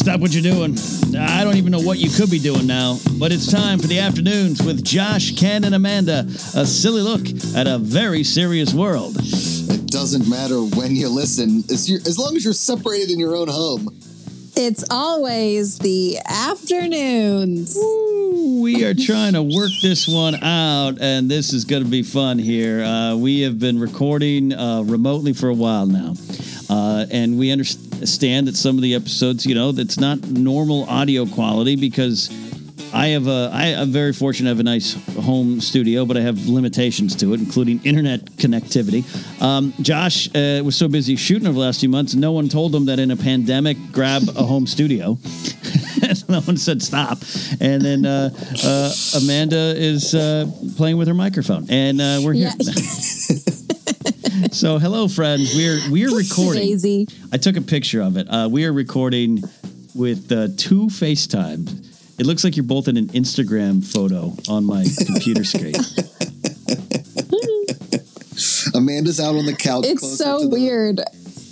Stop what you're doing. I don't even know what you could be doing now, but it's time for the afternoons with Josh, Ken, and Amanda. A silly look at a very serious world. It doesn't matter when you listen, as, long as you're separated in your own home. It's always the afternoons. Ooh, we are trying to work this one out, and this is going to be fun here. Uh, we have been recording uh, remotely for a while now, uh, and we understand that some of the episodes, you know, that's not normal audio quality because I have a, I am very fortunate to have a nice home studio, but I have limitations to it, including internet connectivity. Um, Josh uh, was so busy shooting over the last few months, no one told him that in a pandemic, grab a home studio. no one said stop. And then uh, uh, Amanda is uh, playing with her microphone, and uh, we're here. Yeah. so hello, friends. We're we're recording. Daisy. I took a picture of it. Uh, we are recording with uh, two FaceTimes. It looks like you're both in an Instagram photo on my computer screen. Amanda's out on the couch. It's closer so to the- weird.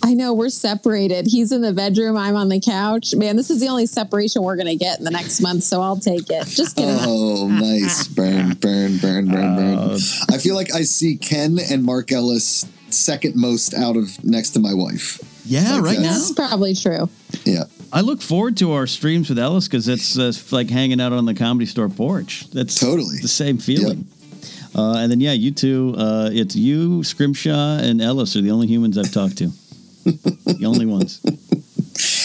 I know we're separated. He's in the bedroom. I'm on the couch. Man, this is the only separation we're going to get in the next month, so I'll take it. Just kidding. Oh, nice. Burn, burn, burn, burn, burn. Uh, I feel like I see Ken and Mark Ellis second most out of next to my wife. yeah, Like right that. now. That's probably true. Yeah. I look forward to our streams with Ellis because it's uh, like hanging out on the comedy store porch. That's Totally. the same feeling. Uh, and then yeah, you two. Uh, it's you, Scrimshaw, and Ellis are the only humans I've talked to. the only ones.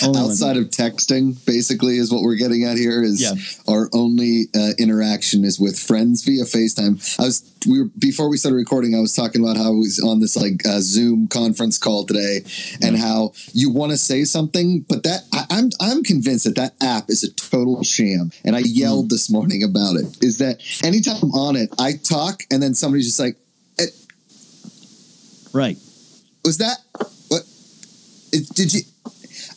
Ones. Outside of texting, basically, is what we're getting at here. Is Yeah. our only uh, interaction is with friends via FaceTime. I was we were before we started recording. I was talking about how I was on this like uh, Zoom conference call today, and how you want to say something, but that I, I'm I'm convinced that that app is a total sham. And I yelled this morning about it. Is that anytime I'm on it, I talk, and then somebody's just like, eh, right. was that what it, did you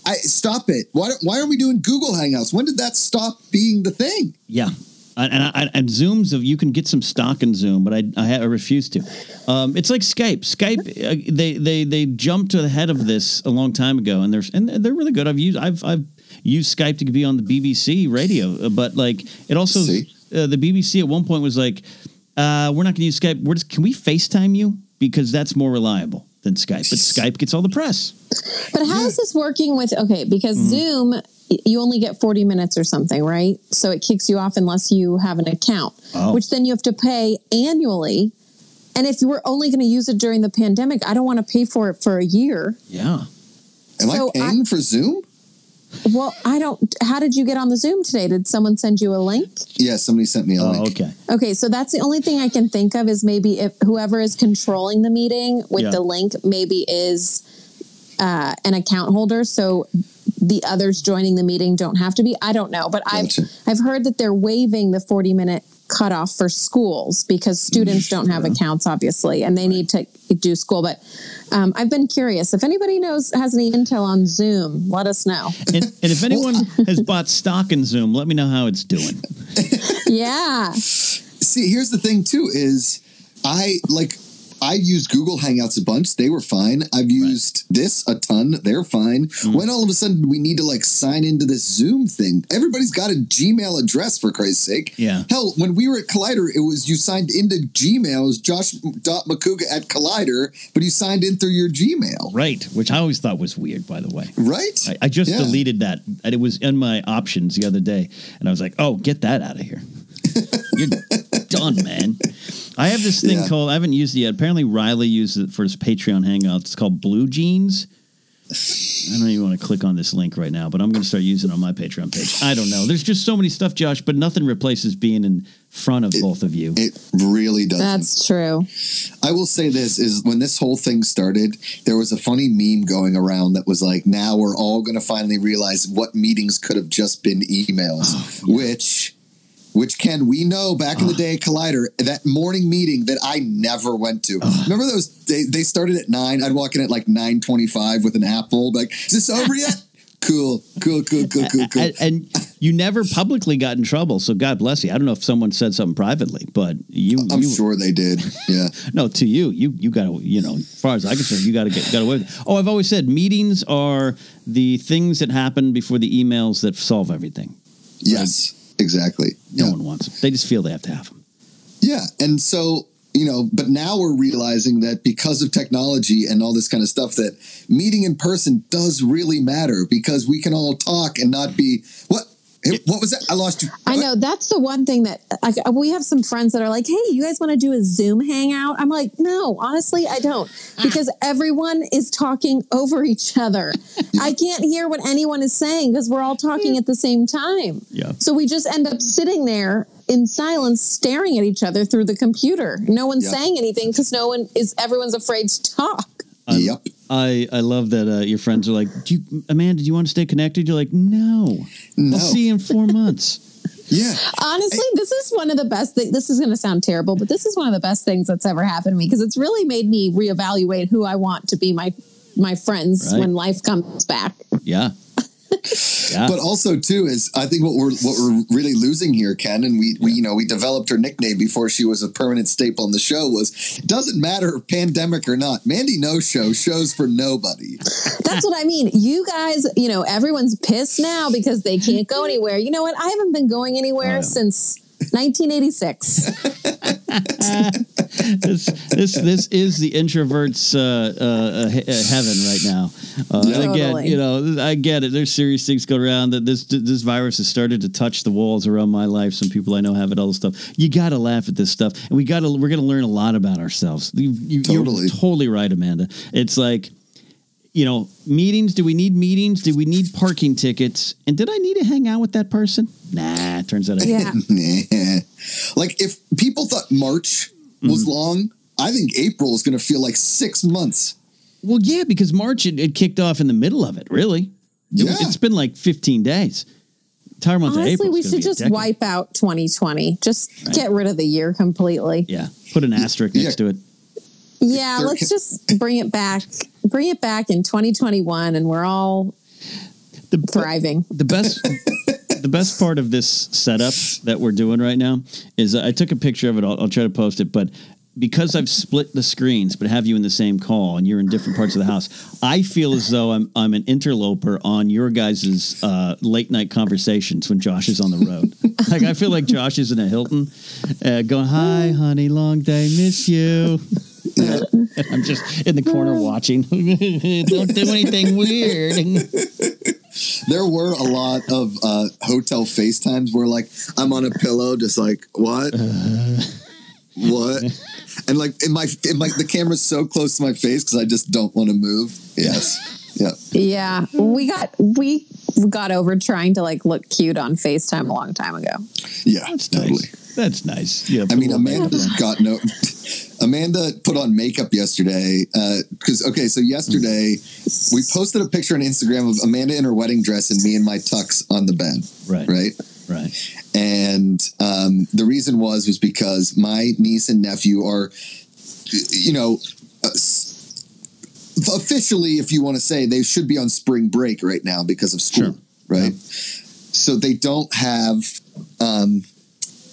i stop it why, why are we doing google hangouts when did that stop being the thing Yeah. And, and, I, and Zoom's of you can get some stock in Zoom, but I I, I refuse to. Um, it's like Skype. Skype uh, they they they jumped ahead of this a long time ago, and there's and they're really good. I've used I've I've used Skype to be on the BBC radio, uh, but like it also uh, the BBC at one point was like, uh, we're not going to use Skype. We're just can we FaceTime you because that's more reliable than Skype, but Skype gets all the press. But how is this working with, okay, because Mm-hmm. Zoom, you only get 40 minutes or something, right? So it kicks you off unless you have an account, Oh. which then you have to pay annually. And if you were only going to use it during the pandemic, I don't want to pay for it for a year. Yeah. am So i paying for zoom Well, I don't. How did you get on the Zoom today? Did someone send you a link? yeah somebody sent me a Oh, link okay. Okay, so that's the only thing I can think of is maybe if whoever is controlling the meeting with Yeah. the link maybe is uh, an account holder, so the others joining the meeting don't have to be. I don't know, but Gotcha. I've I've heard that they're waiving the forty minute cutoff for schools because students don't have accounts, obviously, and they need to do school. But um, I've been curious if anybody knows has any intel on Zoom, let us know. And, and if anyone has bought stock in Zoom, let me know how it's doing. yeah, see here's the thing too is i like I used Google Hangouts a bunch. They were fine. I've used this a ton. They're fine. Mm. When all of a sudden we need to like sign into this Zoom thing? Everybody's got a Gmail address for Christ's sake. Yeah. Hell, when we were at Collider, it was you signed into Gmail. It was at Collider, but you signed in through your Gmail. Right, which I always thought was weird, by the way. Right? I, I just Yeah. deleted that. And it was in my options the other day. And I was like, oh, get that out of here. You're done, man. I have this thing Yeah. called, I haven't used it yet. Apparently, Riley used it for his Patreon hangouts. It's called Blue Jeans. I don't even want to click on this link right now, but I'm going to start using it on my Patreon page. I don't know. There's just so many stuff, Josh, but nothing replaces being in front of both of you. It really doesn't. that's true. I will say this is when this whole thing started, there was a funny meme going around that was like, now we're all going to finally realize what meetings could have just been emails, which. Which can we know back in the day, Collider, that morning meeting that I never went to. Remember those? They, they started at nine. I'd walk in at like nine twenty-five with an apple. Like, is this over yet? cool, cool, cool, cool, cool, cool. and, and you never publicly got in trouble, so God bless you. I don't know if someone said something privately, but you, I'm you sure they did. Yeah. no to you, you you got to you know, as far as I can concerned, you got to get got away. With it. Oh, I've always said meetings are the things that happen before the emails that solve everything. Yes. Exactly. No yeah. one wants them. They just feel they have to have them. Yeah. And so, you know, but now we're realizing that because of technology and all this kind of stuff, that meeting in person does really matter because we can all talk and not be what. Hey, What was that? I lost you. I know that's the one thing that like, we have some friends that are like, "Hey, you guys want to do a Zoom hangout?" I'm like, "No, honestly, I don't," mm. because everyone is talking over each other. I can't hear what anyone is saying because we're all talking at the same time. Yeah. So we just end up sitting there in silence, staring at each other through the computer. No one's Yeah. saying anything because no one is. Everyone's afraid to talk. Yep. I, I love that uh, your friends are like, do you, Amanda, do you want to stay connected? You're like, no. No. I'll see you in four months. Yeah. Honestly, this is one of the best things. This is going to sound terrible, but this is one of the best things that's ever happened to me because it's really made me reevaluate who I want to be my my friends Right. when life comes back. Yeah. Yeah. But also too is I think what we're what we're really losing here, Ken, and we, we you know we developed her nickname before she was a permanent staple on the show was it doesn't matter if pandemic or not. Mandy No Show shows for nobody. That's what I mean. You guys, you know, everyone's pissed now because they can't go anywhere. You know what? I haven't been going anywhere since 1986. this this this is the introverts uh, uh, uh, he- uh, heaven right now. Uh, and again, you know, I get it. There's serious things going around. That this this virus has started to touch the walls around my life. Some people I know have it. All this stuff. You got to laugh at this stuff, and we got to. We're going to learn a lot about ourselves. You, you, Totally. You're totally right, Amanda. It's like. You know, meetings. Do we need meetings? Do we need parking tickets? And did I need to hang out with that person? Nah. Turns out I Yeah. Nah. like if people thought March was Mm-hmm. long, I think April is going to feel like six months. Well, yeah, because March it, it kicked off in the middle of it. Really, It- Yeah. it's been like 15 days. Entire month of Honestly, April. we should just wipe out 2020. Just get rid of the year completely. Yeah, put an asterisk Yeah. next to it. Yeah, let's can- just bring it back. Bring it back in 2021 and we're all The thriving. the best the best part of this setup that we're doing right now is I took a picture of it. I'll, I'll try to post it, but. Because I've split the screens, but have you in the same call, and you're in different parts of the house, I feel as though I'm I'm an interloper on your guys' uh, late night conversations when Josh is on the road. like I feel like Josh is in a Hilton, uh, going, "Hi, honey, long day, miss you." Yeah. I'm just in the corner watching. Don't do anything weird. There were a lot of uh, hotel FaceTimes where like I'm on a pillow, just like what, what, and like in my in my the camera's so close to my face because I just don't want to move. Yes, yeah. Yeah, we got we got over trying to like look cute on FaceTime a long time ago. Yeah, That's totally. nice. That's nice. Yeah, I put a mean, little Amanda makeup on. got no. Amanda put on makeup yesterday because okay, so yesterday we posted a picture on Instagram of Amanda in her wedding dress and me in my tux on the bed, Right, right? right. And um, the reason was was because my niece and nephew are, you know, uh, officially, if you want to say, they should be on spring break right now because of school, Sure. right? So they don't have. Um,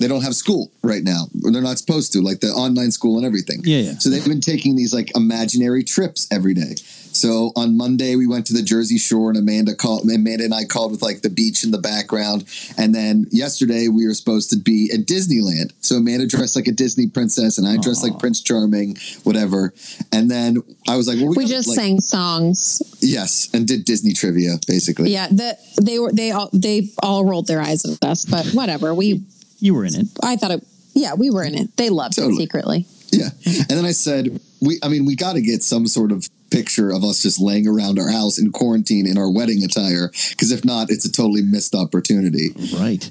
they don't have school right now. Or they're not supposed to, like the online school and everything. Yeah, yeah. So they've been taking these like imaginary trips every day. So on Monday we went to the Jersey Shore and Amanda called Amanda and I called with like the beach in the background. And then yesterday we were supposed to be at Disneyland. So Amanda dressed like a Disney princess and I dressed like Prince Charming, whatever. And then I was like, well, we, We just like, sang songs. yes, and did Disney trivia basically. Yeah, the they were they all they all rolled their eyes at us, but whatever. We You were in it. I thought it. Yeah, we were in it. They loved Totally. it secretly. Yeah. And then I said, we, I mean, we got to get some sort of picture of us just laying around our house in quarantine in our wedding attire. Because if not, it's a totally missed opportunity. Right.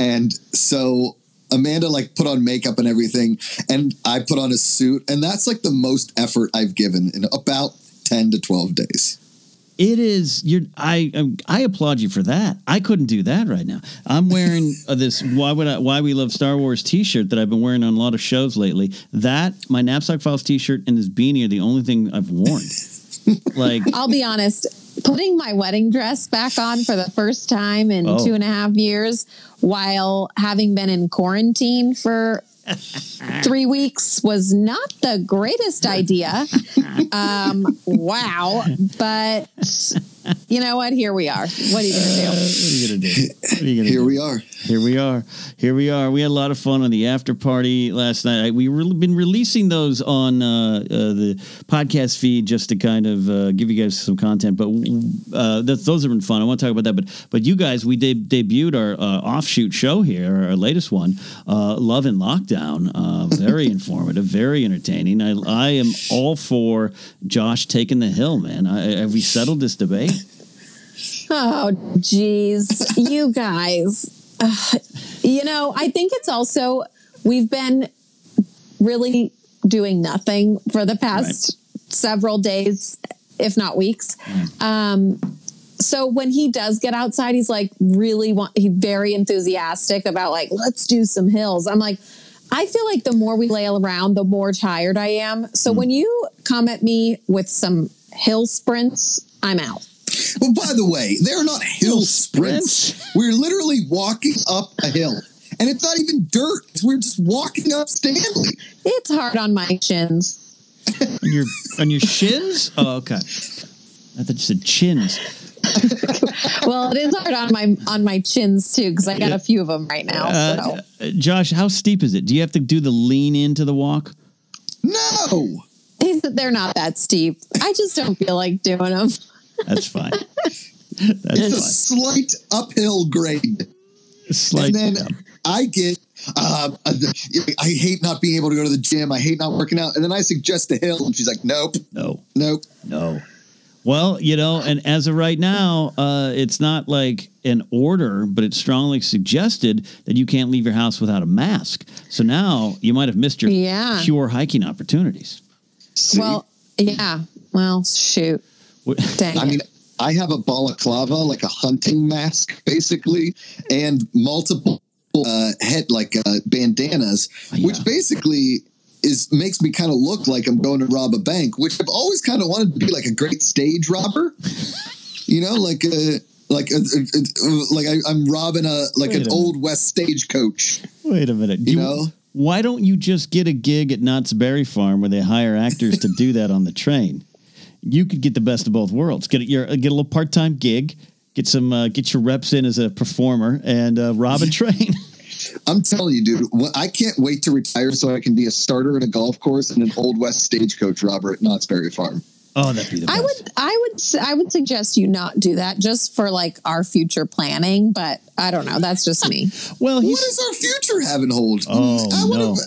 And so Amanda like put on makeup and everything. And I put on a suit. And that's like the most effort I've given in about 10 to 12 days. It is. You're. I. um, I applaud you for that. I couldn't do that right now. I'm wearing uh, this. Why would I? Why we love Star Wars T-shirt that I've been wearing on a lot of shows lately. That my Napzok files T-shirt and this beanie are the only thing I've worn. like I'll be honest. putting my wedding dress back on for the first time in Oh. two and a half years while having been in quarantine for three weeks was not the greatest idea. Um, wow. But you know what? Here we are. What are you going to do? What are you gonna do? What are you gonna Here do? we are. Here we are. Here we are. We had a lot of fun on the after party last night. We re- been releasing those on uh, uh, the podcast feed just to kind of uh, give you guys some content. But uh, that's, those have been fun. I want to talk about that. But but you guys, we de- debuted our uh, offshoot show here, our latest one, uh, Love in Lockdown. Uh, very informative, very entertaining. I I am all for Josh taking the hill, man. I, have we settled this debate? Oh, geez. you guys. Ugh. you know, I think it's also, we've been really doing nothing for the past several days, if not weeks. Um, so when he does get outside, he's like really want, he's very enthusiastic about like, let's do some hills. I'm like, I feel like the more we lay around, the more tired I am. So when you come at me with some hill sprints, I'm out. Well, by the way, they're not hill Hill sprints. sprints? We're literally walking up a hill. And it's not even dirt. We're just walking up Stanley. It's hard on my shins. on your on your shins? Oh, okay. I thought you said chins. Well, it is hard on my on my chins too because I got Yeah. a few of them right now. Uh, so uh, Josh, how steep is it? Do you have to do the lean into the walk? No. they're not that steep. I just don't feel like doing them. That's fine. It's a slight uphill grade. Slight, and then I get, uh, I hate not being able to go to the gym. I hate not working out. And then I suggest a hill, and she's like, nope, no, nope. no. Well, you know, and as of right now, uh, it's not like an order, but it's strongly suggested that you can't leave your house without a mask. So now you might have missed your Yeah. pure hiking opportunities. See? Well, yeah. Well, shoot. Dang. I mean, I have a balaclava, like a hunting mask, basically, and multiple uh, head like uh, bandanas, Yeah. which basically is makes me kind of look like I'm going to rob a bank, which I've always kind of wanted to be like a great stage robber. You know, like a like a, a- a- like I, I'm robbing a like Wait an minute. old west stagecoach. Wait a minute. You know? why don't you just get a gig at Knott's Berry Farm where they hire actors to do that on the train? You could get the best of both worlds. Get your get a little part time gig, get some uh, get your reps in as a performer, and uh, rob a train. I'm telling you, dude, I can't wait to retire so I can be a starter at a golf course and an old west stagecoach robber at Knott's Berry Farm. Oh, that'd be the best. I would I would s- I would suggest you not do that just for like our future planning, but I don't know. That's just me. Well, What does our future have in hold? oh I no.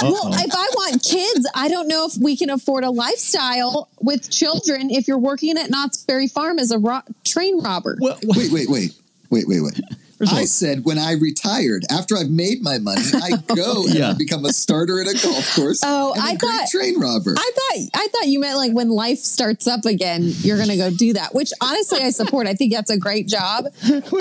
Well, Uh-oh. if I want kids, I don't know if we can afford a lifestyle with children if you're working at Knott's Berry Farm as a ro- train robber. Well, well, Wait, wait, wait, wait, wait, wait. First of all- I said when I retired, after I've made my money, I go and Yeah. I become a starter at a golf course. Oh, and a I great thought- train robber. I thought I thought you meant like when life starts up again, you're gonna go do that. Which honestly, I support. I think that's a great job,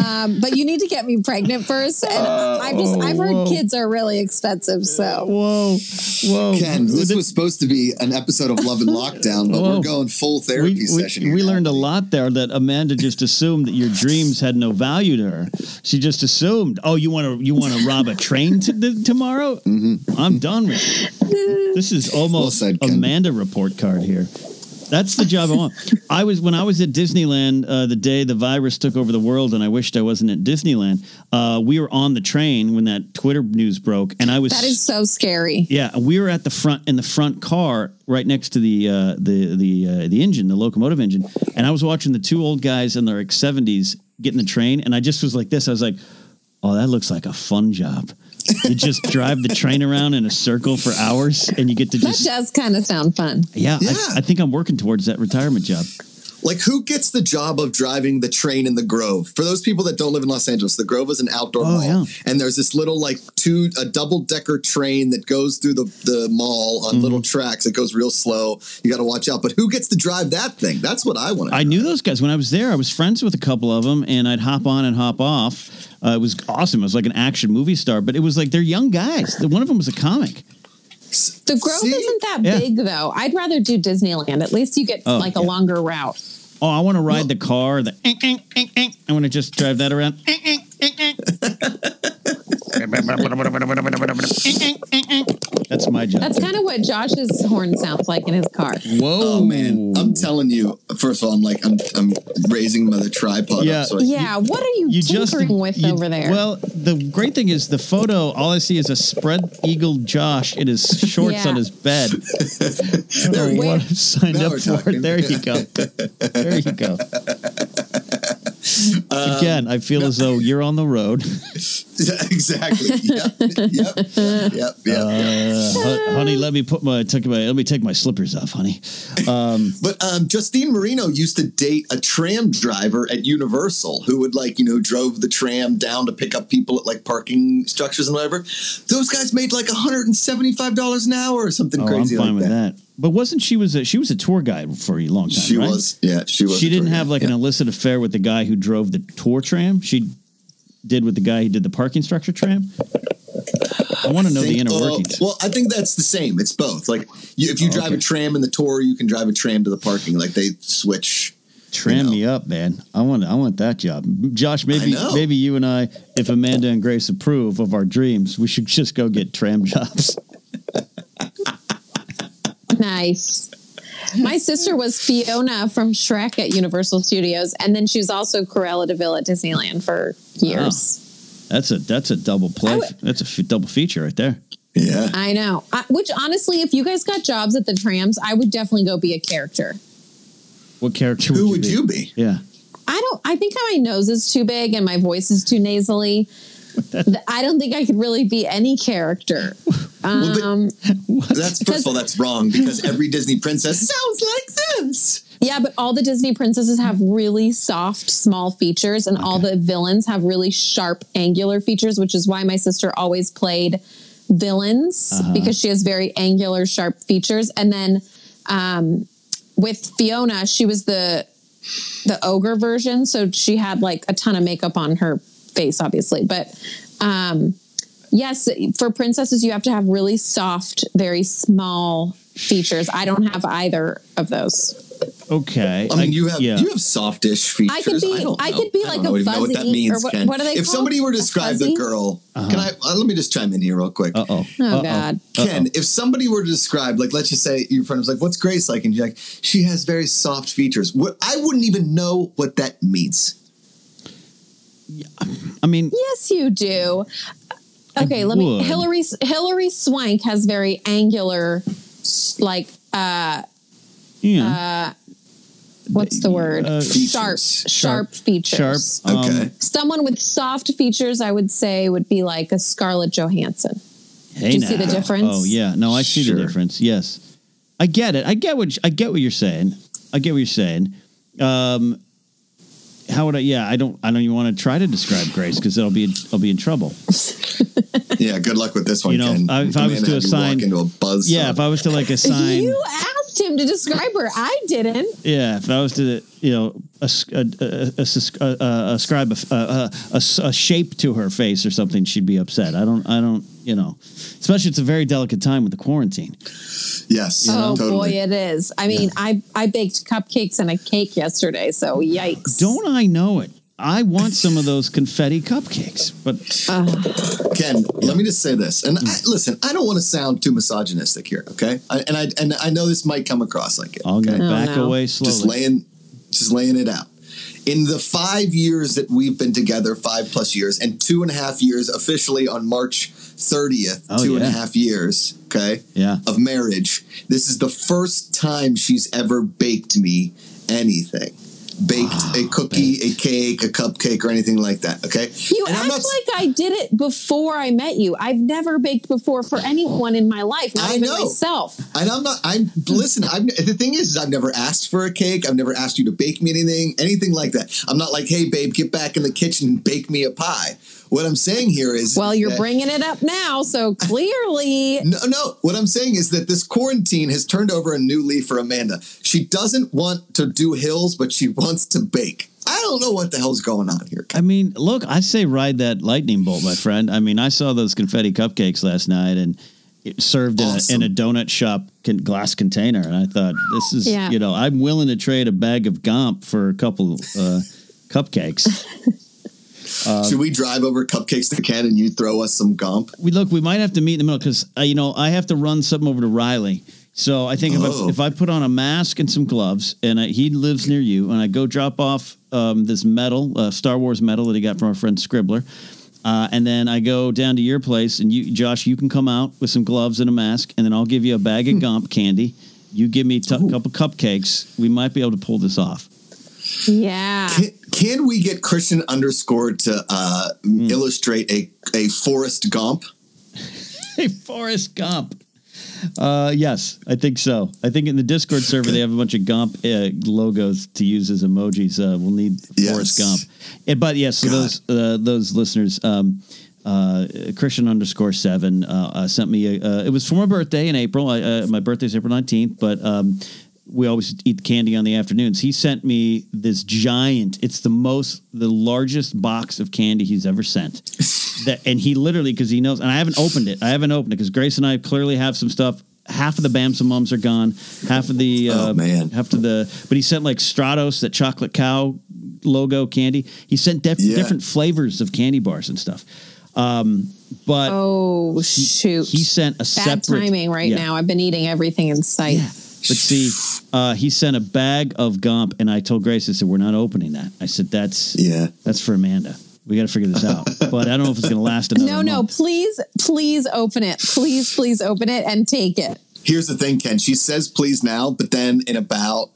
um, but you need to get me pregnant first. And I've just I've heard whoa. kids are really expensive. So whoa, whoa. Ken, this The- was supposed to be an episode of Love and Lockdown, but Whoa. we're going full therapy we, session. we, here we learned a lot there that Amanda just assumed that your dreams had no value to her. She just assumed, oh, you want to you want to rob a train to, the, tomorrow? Mm-hmm. I'm done with you. This is almost said, Ken. Amanda report card here. That's the job I want. I was when I was at Disneyland uh, the day the virus took over the world, and I wished I wasn't at Disneyland. Uh, we were on the train when that Twitter news broke, and I was that is so scary. yeah, we were at the front in the front car, right next to the uh, the the uh, the engine, the locomotive engine, and I was watching the two old guys in their seventies getting the train, and I just was like this. I was like, "Oh, that looks like a fun job." You just drive the train around in a circle for hours, and you get to That just does kind of sound fun. yeah. Yeah. I, I think I'm working towards that retirement job. Like, who gets the job of driving the train in the Grove? For those people that don't live in Los Angeles, the Grove is an outdoor Oh, mall, yeah. and there's this little like two a double decker train that goes through the the mall Mm-hmm. on little tracks. It goes real slow. You got to watch out. But who gets to drive that thing? That's what I want. I knew those guys when I was there. I was friends with a couple of them, and I'd hop on and hop off. Uh, it was awesome. It was like an action movie star, but it was like they're young guys. One of them was a comic. The Grove See? isn't that Yeah. big though. I'd rather do Disneyland. At least you get Oh, like a longer route. Oh, I want to ride the car. The ink, ink, ink, ink. I want to just drive that around. Ink, ink, ink, ink. Ink, ink, ink, ink. That's my job. That's kind of what Josh's horn sounds like in his car. Whoa, Oh man, I'm telling you. First of all, I'm like I'm I'm raising my tripod Yeah. up. So I, Yeah, what are you, you just tinkering with you- over there? Well, the great thing is the photo. All I see is a spread eagle Josh in his shorts Yeah. on his bed. I don't know we what. I've signed Now up for. talking. There you go. There you go. Um, Again, I feel as though you're on the road. exactly. Yep. Yep. Yep. Yep. Uh, honey, let me put my, take my let me take my slippers off, honey. Um, But um, Justine Marino used to date a tram driver at Universal who would like, you know, drove the tram down to pick up people at like parking structures and whatever. Those guys made like $175 an hour or something oh, I'm crazy fine like with that. that. But wasn't she was a she was a tour guide for a long time? She right? was, yeah, she was. She didn't have like yeah. an illicit affair with the guy who drove the tour tram. She did with the guy who did the parking structure tram. I want to know the inner uh, workings. well, I think that's the same. It's both. Like, you, if you Oh, drive okay. a tram in the tour, you can drive a tram to the parking. Like they switch. Tram you know. me up, man. I want I want that job. Josh, maybe maybe you and I, if Amanda and Grace approve of our dreams, we should just go get tram jobs. Nice. My sister was Fiona from Shrek at Universal Studios, and then she was also Cruella de Vil at Disneyland for years. That's a that's a double play. I would- that's a f- double feature right there. Yeah. I know. I, which honestly, if you guys got jobs at the trams, I would definitely go be a character. What character? Who would would you be? Yeah. I don't. I think my nose is too big and my voice is too nasally. Th- I don't think I could really be any character. Well, but- Um, That's first of all, that's wrong because every Disney princess sounds like this. yeah, but all the Disney princesses have really soft, small features, and all the villains have really sharp, angular features, which is why my sister always played villains because she has very angular, sharp features. And then um, with Fiona, she was the the ogre version, so she had like a ton of makeup on her face, obviously. But um, yes, for princesses, you have to have really soft, very small features. I don't have either of those. Okay. I mean, you have yeah. you have softish features. I could be- don't I could be I like don't a even know what that fuzzy- means. or what- Ken. what are they If called? somebody were to A describe the fuzzy? girl, Uh-huh. can I? Uh, let me just chime in here real quick. Uh oh. Oh God. Ken, if somebody were to describe, like, let's just say your friend was like, "What's Grace like?" and you're like, "She has very soft features." What I wouldn't even know what that means. I mean, Yes, you do. Okay, let me. Hilary Hilary Swank has very angular, like uh, yeah. what's the word? Uh, sharp, Features. sharp, features. Sharp. Okay. Um, Someone with soft features, I would say, would be like a Scarlett Johansson. Hey Do you see the difference? Oh yeah, no, I see Sure. the difference. Yes, I get it. I get what I get what you're saying. I get what you're saying. Um, how would I? Yeah, I don't. I don't even want to try to describe Grace because I'll be I'll be in trouble. Yeah, good luck with this one, You know, Ken. I- if I was to assign- walk into a buzz. Yeah, if I was to like assign. You asked him to describe her. I didn't. Yeah, if I was to, you know, as- uh, uh, as- uh, ascribe a, uh, a, a, a shape to her face or something, she'd be upset. I don't, I don't, you know, especially it's a very delicate time with the quarantine. yes, Oh totally. boy, it is. I mean, I I baked cupcakes and a cake yesterday, so yikes. Don't I know it? I want some of those confetti cupcakes, but uh. Ken, let me just say this, and I, listen, I don't want to sound too misogynistic here, okay? I, and I and I know this might come across like it. I'm okay? Oh, back no. away just laying just laying it out in the five years that we've been together five plus years and two and a half years officially on march 30th Oh, two and a half years okay Yeah. of marriage this is the first time she's ever baked me anything baked ah, a cookie a cake a cupcake or anything like that okay You And act like I did it before I met you. I've never baked before for anyone in my life, not I even know. myself. And I'm not. I'm listen. I'm the thing is, is, I've never asked for a cake. I've never asked you to bake me anything, anything like that. I'm not like, hey, babe, get back in the kitchen and bake me a pie. What I'm saying here is, Well, you're that- bringing it up now, so clearly. No, no. What I'm saying is that this quarantine has turned over a new leaf for Amanda. She doesn't want to do hills, but she wants to bake. I don't know what the hell's going on here. I mean, look, I say ride that lightning bolt, my friend. I mean, I saw those confetti cupcakes last night, and it served in, a, in a donut shop con- glass container, and I thought this is Yeah. you know I'm willing to trade a bag of Gump for a couple uh, cupcakes. Should we drive over cupcakes to Ken and you throw us some gump? we look, we might have to meet in the middle because uh, you know I have to run something over to Riley. So I think if, Oh. I, if I put on a mask and some gloves, and I, he lives near you, and I go drop off um, this medal, uh, Star Wars medal that he got from our friend Scribbler, uh, and then I go down to your place, and you, Josh, you can come out with some gloves and a mask, and then I'll give you a bag of Gump candy. You give me a couple cupcakes. We might be able to pull this off. Yeah. Can, can we get Christian underscore to uh, illustrate a, a Forrest Gump? Hey, Forrest Gump. Uh, yes, I think so. I think in the Discord server they have a bunch of Gump uh, logos to use as emojis. Uh, we'll need Forrest Yes. Gump. Eh, but yes, so God. those uh, those listeners, um, uh, Christian underscore seven uh, uh, sent me. A, uh, it was for my birthday in April. I, uh, my birthday's April nineteenth, but. Um, we always eat candy on the afternoons. He sent me this giant. It's the most, the largest box of candy he's ever sent. that, and he literally, because he knows, and I haven't opened it. I haven't opened it because Grace and I clearly have some stuff. Half of the Bamsa mums are gone. Half of the, uh, Oh, man. half of the. But he sent like Stratos, that chocolate cow logo candy. He sent def- Yeah. different flavors of candy bars and stuff. Um, but Oh shoot! he sent a Bad separate timing right Yeah. now. I've been eating everything in sight. Yeah. But see, uh, he sent a bag of Gump, and I told Grace, I said, "We're not opening that." I said, "That's Yeah. that's for Amanda. We got to figure this out." but I don't know if it's going to last another. No, no, please, please open it. Please, please open it and take it. Here's the thing, Ken. She says please now, but then in about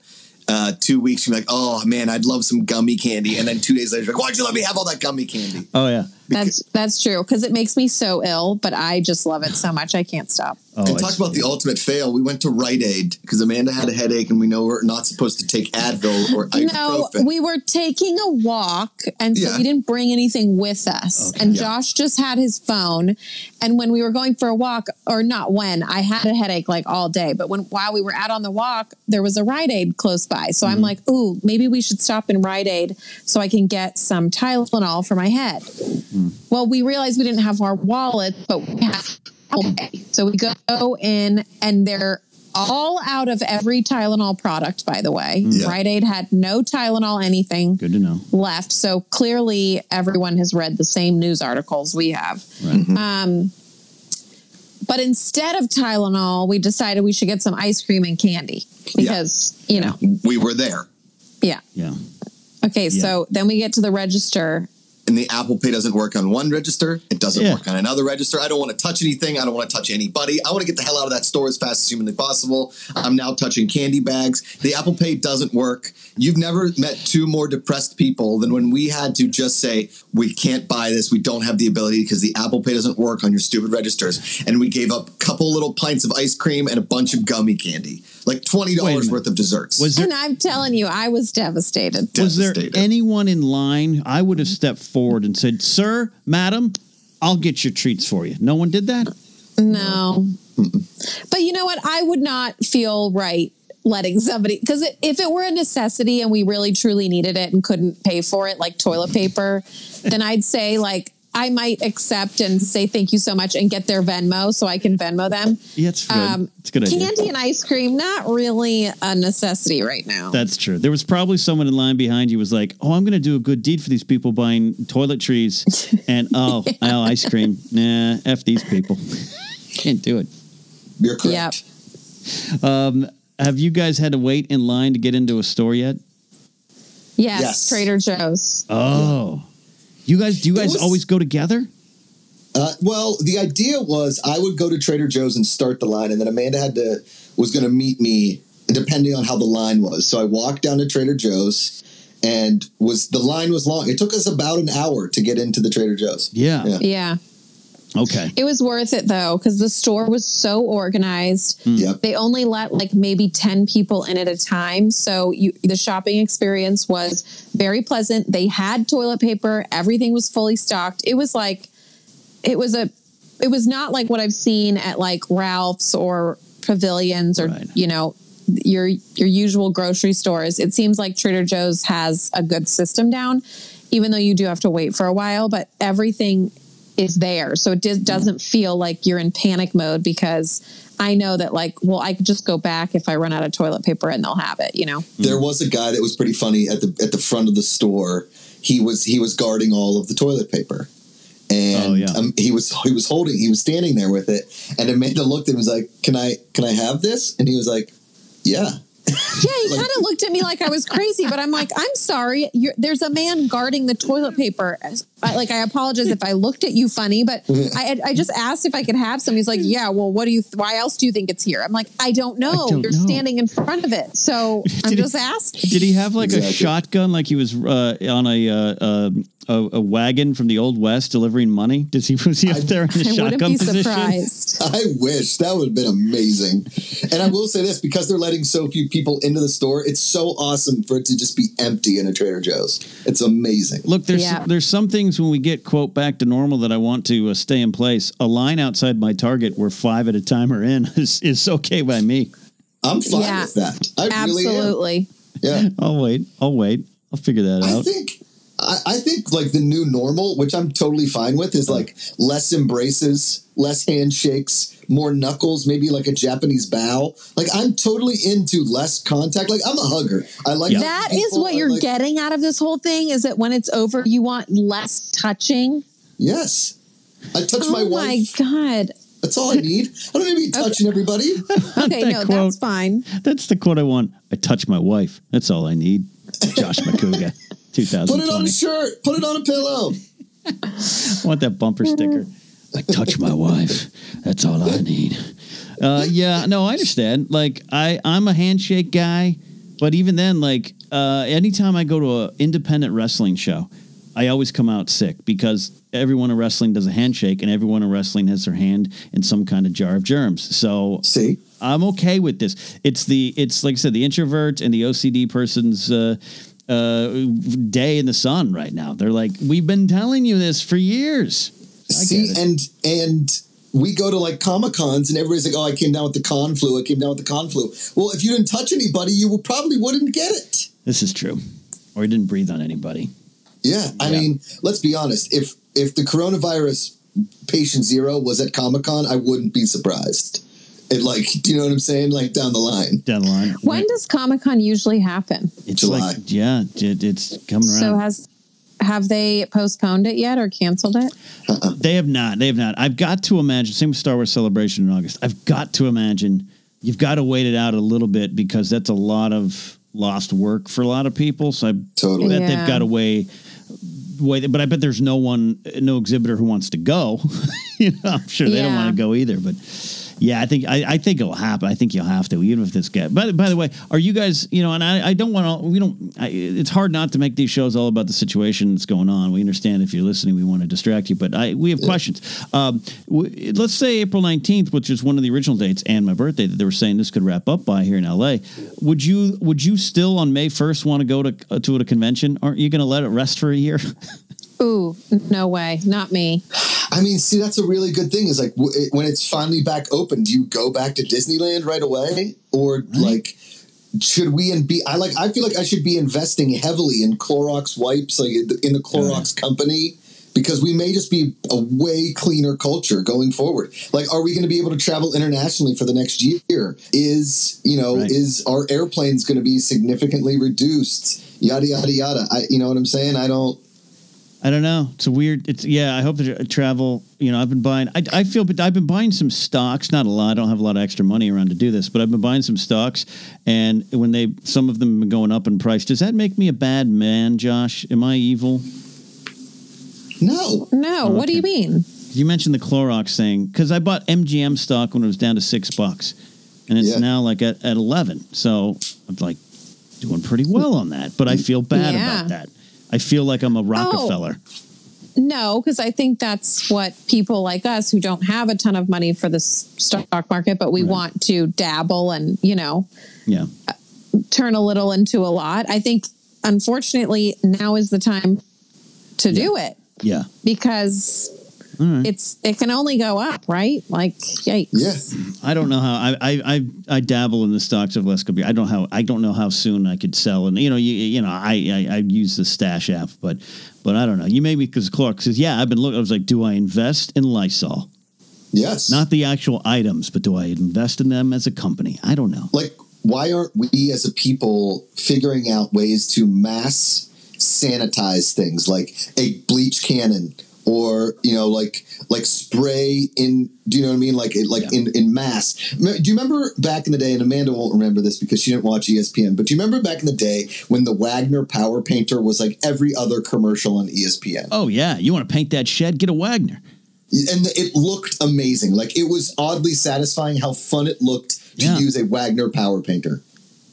uh, two weeks, she's like, oh man, I'd love some gummy candy. And then two days later, she's like, why'd you let me have all that gummy candy? Oh yeah. That's that's true because it makes me so ill, but I just love it so much I can't stop. Oh, and talk about the ultimate fail. We went to Rite Aid because Amanda had a headache, and we know we're not supposed to take Advil or ibuprofen. No, we were taking a walk, and so Yeah. we didn't bring anything with us. and Yeah. Josh just had his phone. And when we were going for a walk, or not when, I had a headache like all day. But when while we were out on the walk, there was a Rite Aid close by. So Mm-hmm. I'm like, ooh, maybe we should stop in Rite Aid so I can get some Tylenol for my head. Mm. Well, we realized we didn't have our wallet, but we had Apple Pay. So we go in, and they're all out of every Tylenol product, by the way. Yeah. Rite Aid had no Tylenol anything good to know. left. So clearly, everyone has read the same news articles we have. Right. Um, but instead of Tylenol, we decided we should get some ice cream and candy because, you know, we were there. yeah. Yeah. Okay, so then we get to the register. And the Apple Pay doesn't work on one register. It doesn't Yeah. work on another register. I don't want to touch anything. I don't want to touch anybody. I want to get the hell out of that store as fast as humanly possible. I'm now touching candy bags. The Apple Pay doesn't work. You've never met two more depressed people than when we had to just say, we can't buy this. We don't have the ability because the Apple Pay doesn't work on your stupid registers. And we gave up a couple little pints of ice cream and a bunch of gummy candy, like $20 worth of desserts. Was there And I'm telling you, I was devastated. was there anyone in line? I would have stepped forward and said, "Sir, madam, I'll get your treats for you." No one did that. No. But you know what? I would not feel right letting somebody, because if it were a necessity and we really truly needed it and couldn't pay for it, like toilet paper, then I'd say, like, I might accept and say thank you so much and get their Venmo so I can Venmo them. Yeah, it's good. Um, it's a good idea. Candy and ice cream, not really a necessity right now. That's true. There was probably someone in line behind you was like, "Oh, I'm going to do a good deed for these people buying toiletries and oh, oh, ice cream. Nah, f these people. Can't do it." You're correct. Yep. Um, have you guys had to wait in line to get into a store yet? Yes, Yes. Trader Joe's. Oh, you guys, do you guys was- always go together? Uh, well, the idea was I would go to Trader Joe's and start the line, and then Amanda had to was going to meet me depending on how the line was. So I walked down to Trader Joe's, and was the line was long. It took us about an hour to get into the Trader Joe's. Yeah. Yeah. Yeah. Okay. It was worth it though, because the store was so organized. Hmm. Yep. They only let like maybe 10 people in at a time. So you, the shopping experience was very pleasant. They had toilet paper, everything was fully stocked. It was like, it was a, it was not like what I've seen at like Ralph's or Pavilions or, Right. you know, your your usual grocery stores. It seems like Trader Joe's has a good system down, even though you do have to wait for a while. But everything is there. So it just doesn't feel like you're in panic mode because I know that like, well, I could just go back if I run out of toilet paper and they'll have it, you know? There was a guy that was pretty funny at the at the front of the store. He was he was guarding all of the toilet paper. And Oh, yeah. um, he was he was holding he was standing there with it and Amanda looked at him and was like, Can I can I have this? And he was like, Yeah. Yeah, he Like- kind of looked at me like I was crazy, but I'm like, I'm sorry. You're, there's a man guarding the toilet paper. I, like, I apologize if I looked at you funny, but I, I just asked if I could have some. He's like, Yeah, well, what do you? Why else do you think it's here? I'm like, I don't know. don't You're know. standing in front of it, so I'm Did he- just asking. Did he have like a shotgun, like he was uh, on a, uh, uh, a a wagon from the old west delivering money? Does he was he up there in the I shotgun be position? surprised. I wish that would have been amazing. And I will say this because they're letting so few people into the store, it's so awesome for it to just be empty in a Trader Joe's. It's amazing. Look, there's Yeah. there's some things when we get quote back to normal that I want to uh, stay in place. A line outside my Target where five at a time are in is, is okay by me. I'm fine Yeah. with that. I really am. Absolutely. Yeah. I'll wait. I'll wait. I'll figure that I out. think I, I think like the new normal, which I'm totally fine with, is like less embraces, less handshakes, more knuckles, maybe like a Japanese bow. Like I'm totally into less contact. Like I'm a hugger. I like Yeah. That is what you're like- getting out of this whole thing is that when it's over, you want less touching. Yes. I touch oh my my. God. That's all I need. I don't need to be touching everybody. Okay, That no, quote. that's fine. That's the quote I want. I touch my wife. That's all I need. Josh Macuga, Put it on a shirt. Put it on a pillow. I want that bumper sticker. Like touch my wife. That's all I need. Uh, yeah, no, I understand. Like I, I'm a handshake guy, but even then, like uh, anytime I go to an independent wrestling show, I always come out sick because everyone in wrestling does a handshake, and everyone in wrestling has their hand in some kind of jar of germs. So See? I'm okay with this. It's the it's like I said, the introvert and the OCD person's uh, uh, day in the sun right now. They're like, we've been telling you this for years. I See, and and we go to like comic cons and everybody's like, "Oh, I came down with the con flu. I came down with the con flu." Well, if you didn't touch anybody, you probably wouldn't get it. This is true. Or you didn't breathe on anybody. Yeah, I Yeah. mean, let's be honest. If if the coronavirus patient zero was at Comic Con, I wouldn't be surprised. It like, do you know what I'm saying? Like down the line. Down the line. When does Comic Con usually happen? It's July. like, yeah, it, it's coming around. So has have they postponed it yet or canceled it? Uh-uh. They have not. They have not. I've got to imagine. Same with Star Wars Celebration in August. I've got to imagine you've got to wait it out a little bit because that's a lot of lost work for a lot of people. So I Totally. bet Yeah. they've got to weigh. Wait, but I bet there's no one, no exhibitor who wants to go. you know, I'm sure they don't want to go either. But yeah, I think I, I think it'll happen. I think you'll have to, even if this guy. By, by the way, are you guys? You know, and I, I don't want to. We don't. I, it's hard not to make these shows all about the situation that's going on. We understand if you're listening, we want to distract you, but I we have questions. Um, w- let's say April 19th, which is one of the original dates, and my birthday that they were saying this could wrap up by here in LA. Would you Would you still on May 1st want to go to uh, to a convention? Aren't you going to let it rest for a year? Ooh, no way, not me. I mean, see, that's a really good thing. Is like w- it, when it's finally back open, do you go back to Disneyland right away, or like should we and be? I like. I feel like I should be investing heavily in Clorox wipes, like in the, Clorox company. Because we may just be a way cleaner culture going forward. Like, are we going to be able to travel internationally for the next year? Is you know, Right. is our airplanes going to be significantly reduced? Yada yada yada. I, you know what I'm saying? I don't. I don't know. It's a weird. It's yeah. I hope that uh, travel. You know, I've been buying. I, I feel, but I've been buying some stocks. Not a lot. I don't have a lot of extra money around to do this, but I've been buying some stocks. And when they, some of them have been going up in price. Does that make me a bad man, Josh? Am I evil? No, No, oh, what do you mean? You mentioned the Clorox thing because I bought MGM stock when it was down to six bucks, and it's Yeah. now like at, at eleven. So I'm like doing pretty well on that, but I feel bad Yeah. about that. I feel like I'm a Rockefeller. Oh, no, because I think that's what people like us who don't have a ton of money for the stock market, but we want to dabble and, you know, Yeah. Uh, turn a little into a lot. I think, unfortunately, now is the time to do it Yeah. because Mm. it's it can only go up, right? Like, yikes. Yeah. I don't know how I I I, I dabble in the stocks of last couple. I don't how I don't know how soon I could sell, and you know you you know I I, I use the stash app, but but I don't know. You made me because Clark says yeah. I've been looking. I was like, do I invest in Lysol? Yes. Not the actual items, but do I invest in them as a company? I don't know. like why aren't we as a people figuring out ways to mass sanitize things like a bleach cannon or you know like like spray in do you know what i mean like like Yeah. in in mass do you remember back in the day and amanda won't remember this because she didn't watch espn but do you remember back in the day when the wagner power painter was like every other commercial on espn Oh yeah, you want to paint that shed? Get a Wagner. and it looked amazing like it was oddly satisfying how fun it looked to Yeah. use a wagner power painter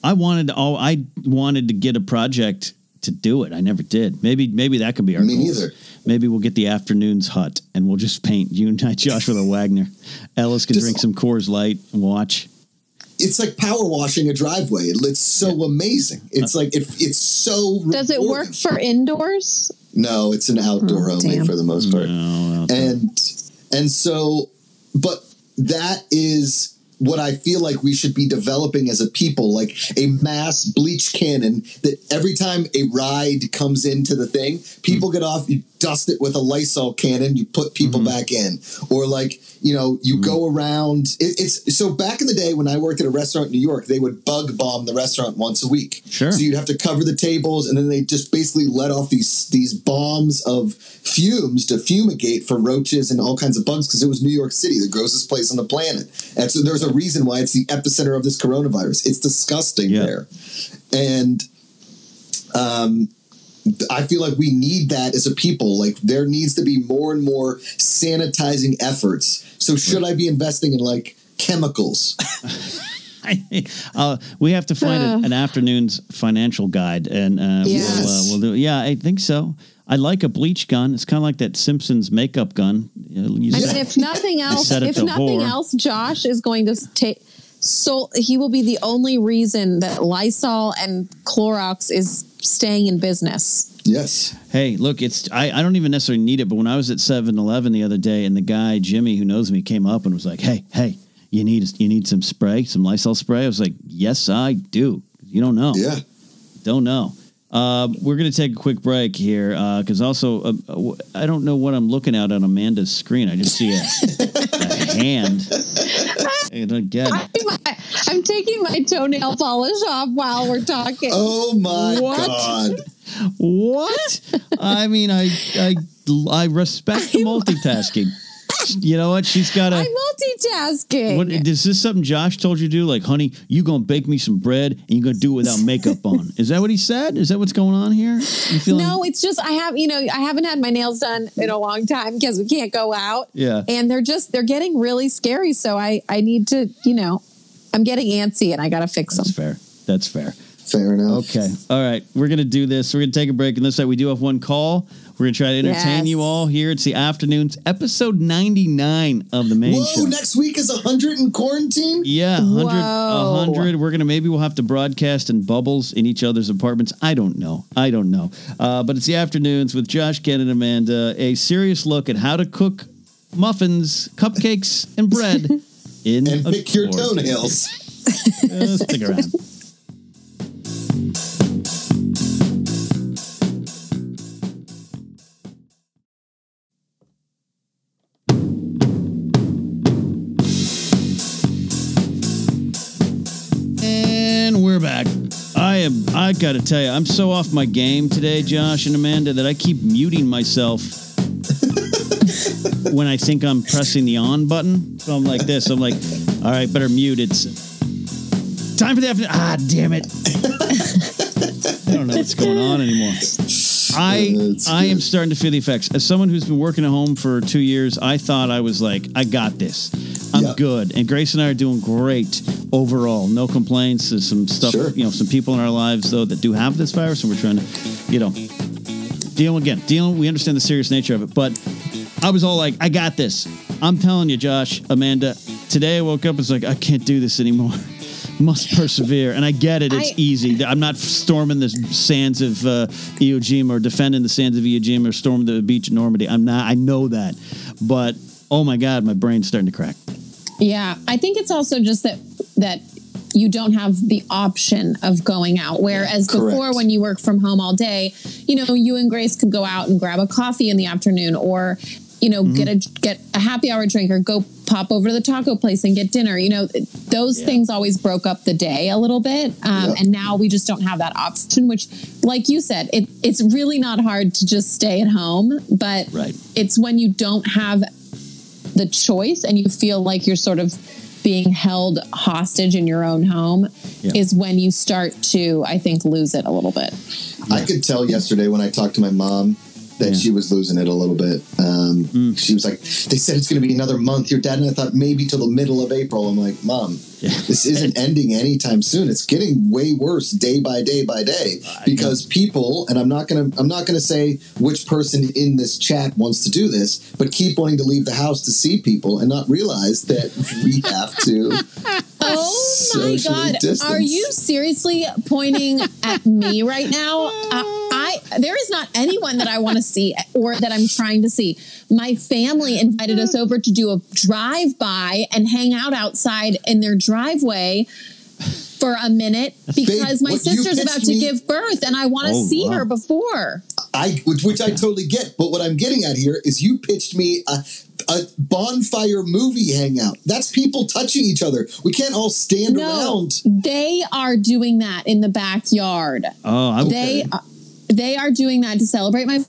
I wanted to, oh I wanted to get a project to do it. I never did. Maybe maybe that could be our Me goals. neither. Maybe we'll get the afternoons hut and we'll just paint you and I, Josh, with a Wagner. Ellis can Just- drink some Coors Light and watch. it's like power washing a driveway. It's so amazing. It's like it, it's so. Does it work for indoors? No, it's an outdoor Oh, only damn. for the most part. No, no, And and so, but that is what I feel like we should be developing as a people, like a mass bleach cannon that every time a ride comes into the thing, people hmm. get off, you dust it with a Lysol cannon, you put people back in. Or like, you know, you go around it, it's so back in the day when I worked at a restaurant in New York, they would bug bomb the restaurant once a week. Sure. So you'd have to cover the tables and then they just basically let off these these bombs of fumes to fumigate for roaches and all kinds of bugs because it was New York City, the grossest place on the planet. And so there's a reason why it's the epicenter of this coronavirus. It's disgusting Yeah. there. And um I feel like we need that as a people. Like there needs to be more and more sanitizing efforts. So should I be investing in like chemicals? uh, we have to find Uh. an, an afternoon's financial guide, and uh, Yes. we'll, uh, we'll do. Yeah, I think so. I like a bleach gun. It's kind of like that Simpsons makeup gun. You know, you I set- mean, if nothing else, if nothing whore. else, Josh is going to take. So he will be the only reason that Lysol and Clorox is staying in business. Yes. Hey, look, it's I, I don't even necessarily need it, but when I was at 7-Eleven the other day and the guy, Jimmy, who knows me, came up and was like, Hey, hey, you need you need some spray, some Lysol spray? I was like, Yes, I do. You don't know. Yeah. Don't know. Uh, we're going to take a quick break here because also uh, uh, I don't know what I'm looking at on Amanda's screen. I just see a, a hand. I don't get it. I'm, I'm taking my toenail polish off while we're talking. Oh my What? god. What? I mean, I I I respect the multitasking. You know what? She's got I'm a. multitasking. What is this? Something Josh told you to do? Like, honey, you gonna bake me some bread and you gonna do it without makeup on? Is that what he said? Is that what's going on here? You feeling? no, it's just I have you know I haven't had my nails done in a long time because we can't go out. Yeah. and they're just they're getting really scary. So I I need to you know I'm getting antsy and I got to fix them. That's fair. That's fair. Fair enough. Okay. All right. We're going to do this. We're going to take a break. And this side, we do have one call. We're going to try to entertain Yes. you all here. It's the afternoons, episode 99 of the main Whoa, show. next week is 100 in quarantine? Yeah, 100, Whoa. 100. We're going to maybe we'll have to broadcast in bubbles in each other's apartments. I don't know. I don't know. Uh, but it's the afternoons with Josh, Ken, and Amanda. A serious look at how to cook muffins, cupcakes, and bread in And pick your toenails. Uh, stick around. And we're back. I am. I got to tell you, I'm so off my game today, Josh and Amanda, that I keep muting myself when I think I'm pressing the on button. So I'm like this. I'm like, all right, better mute. It's time for the afternoon. Ah, damn it. I don't know what's going on anymore. I I am starting to feel the effects. As someone who's been working at home for two years, I thought I was like, I got this. I'm Yeah. good. And Grace and I are doing great overall. No complaints. There's some stuff, Sure. you know, some people in our lives though that do have this virus, and we're trying to, you know, deal again. Dealing. We understand the serious nature of it, but I was all like, I got this. I'm telling you, Josh, Amanda. Today I woke up. and It's like I can't do this anymore. must persevere. And I get it; it's I- easy. I'm not storming the sands of uh, Iwo Jima or defending the sands of Iwo Jima or storming the beach at Normandy. I'm not. I know that, but oh my god, my brain's starting to crack. Yeah, I think it's also just that that you don't have the option of going out. Whereas correct. before, when you work from home all day, you know, you and Grace could go out and grab a coffee in the afternoon, or you know, get a get a happy hour drink, or go pop over to the taco place and get dinner. You know, those Yeah. things always broke up the day a little bit, um, Yeah. and now we just don't have that option. Which, like you said, it, it's really not hard to just stay at home, but Right. it's when you don't have the choice and you feel like you're sort of being held hostage in your own home Yeah. is when you start to i think lose it a little bit I could tell yesterday when I talked to my mom that Yeah. she was losing it a little bit. Um, Mm. She was like, "They said it's going to be another month." Your dad and I thought maybe till the middle of April. I'm like, "Mom, Yeah. this isn't ending anytime soon. It's getting way worse day by day by day because people, and I'm not gonna, I'm not gonna say which person in this chat wants to do this, but keep wanting to leave the house to see people and not realize that we have to. oh my god distance. are you seriously pointing at me right now uh, i there is not anyone that i want to see or that i'm trying to see my family invited us over to do a drive by and hang out outside in their driveway for a minute because my sister's about to me- give birth and I want to Oh, see wow. her before. I, which, which I totally get. But what I'm getting at here is you pitched me a, a bonfire movie hangout. That's people touching each other. We can't all stand No, around. they are doing that in the backyard. Oh, I, They uh, they are doing that to celebrate my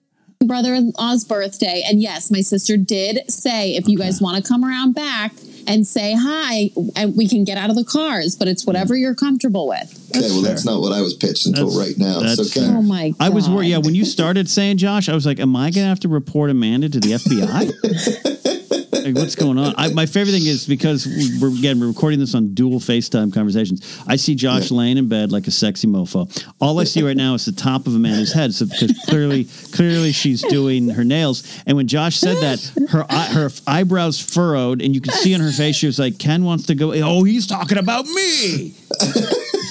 brother-in-law's birthday. And yes, my sister did say if you guys want to come around back and say hi, and we can get out of the cars, but it's whatever you're comfortable with. Okay, well, fair. that's not what I was pitched until That's- right now. So, okay. Oh my god. I was worried. Yeah, when you started saying Josh, I was like, "Am I going to have to report Amanda to the FBI? like, what's going on?" I, my favorite thing is because we're again we're recording this on dual FaceTime conversations. I see Josh Yeah. laying in bed like a sexy mofo. All I see right now is the top of Amanda's head, so because clearly, clearly she's doing her nails. And when Josh said that, her her eyebrows furrowed, and you could see on her face she was like, "Ken wants to go." Oh, he's talking about me.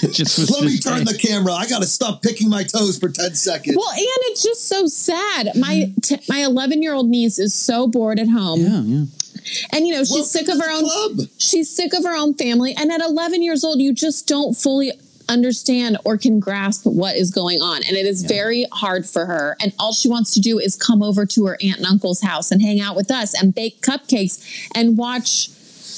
It just was Let me just- turn the camera. I got to stop picking my toes for 10 seconds. Well, and it's just so sad. My t- my 11 year old niece is so bored at home, Yeah, yeah. and you know she's Welcome sick of her own. club. she's sick of her own family and at 11 years old you just don't fully understand or can grasp what is going on and it is very hard for her and all she wants to do is come over to her aunt and uncle's house and hang out with us and bake cupcakes and watch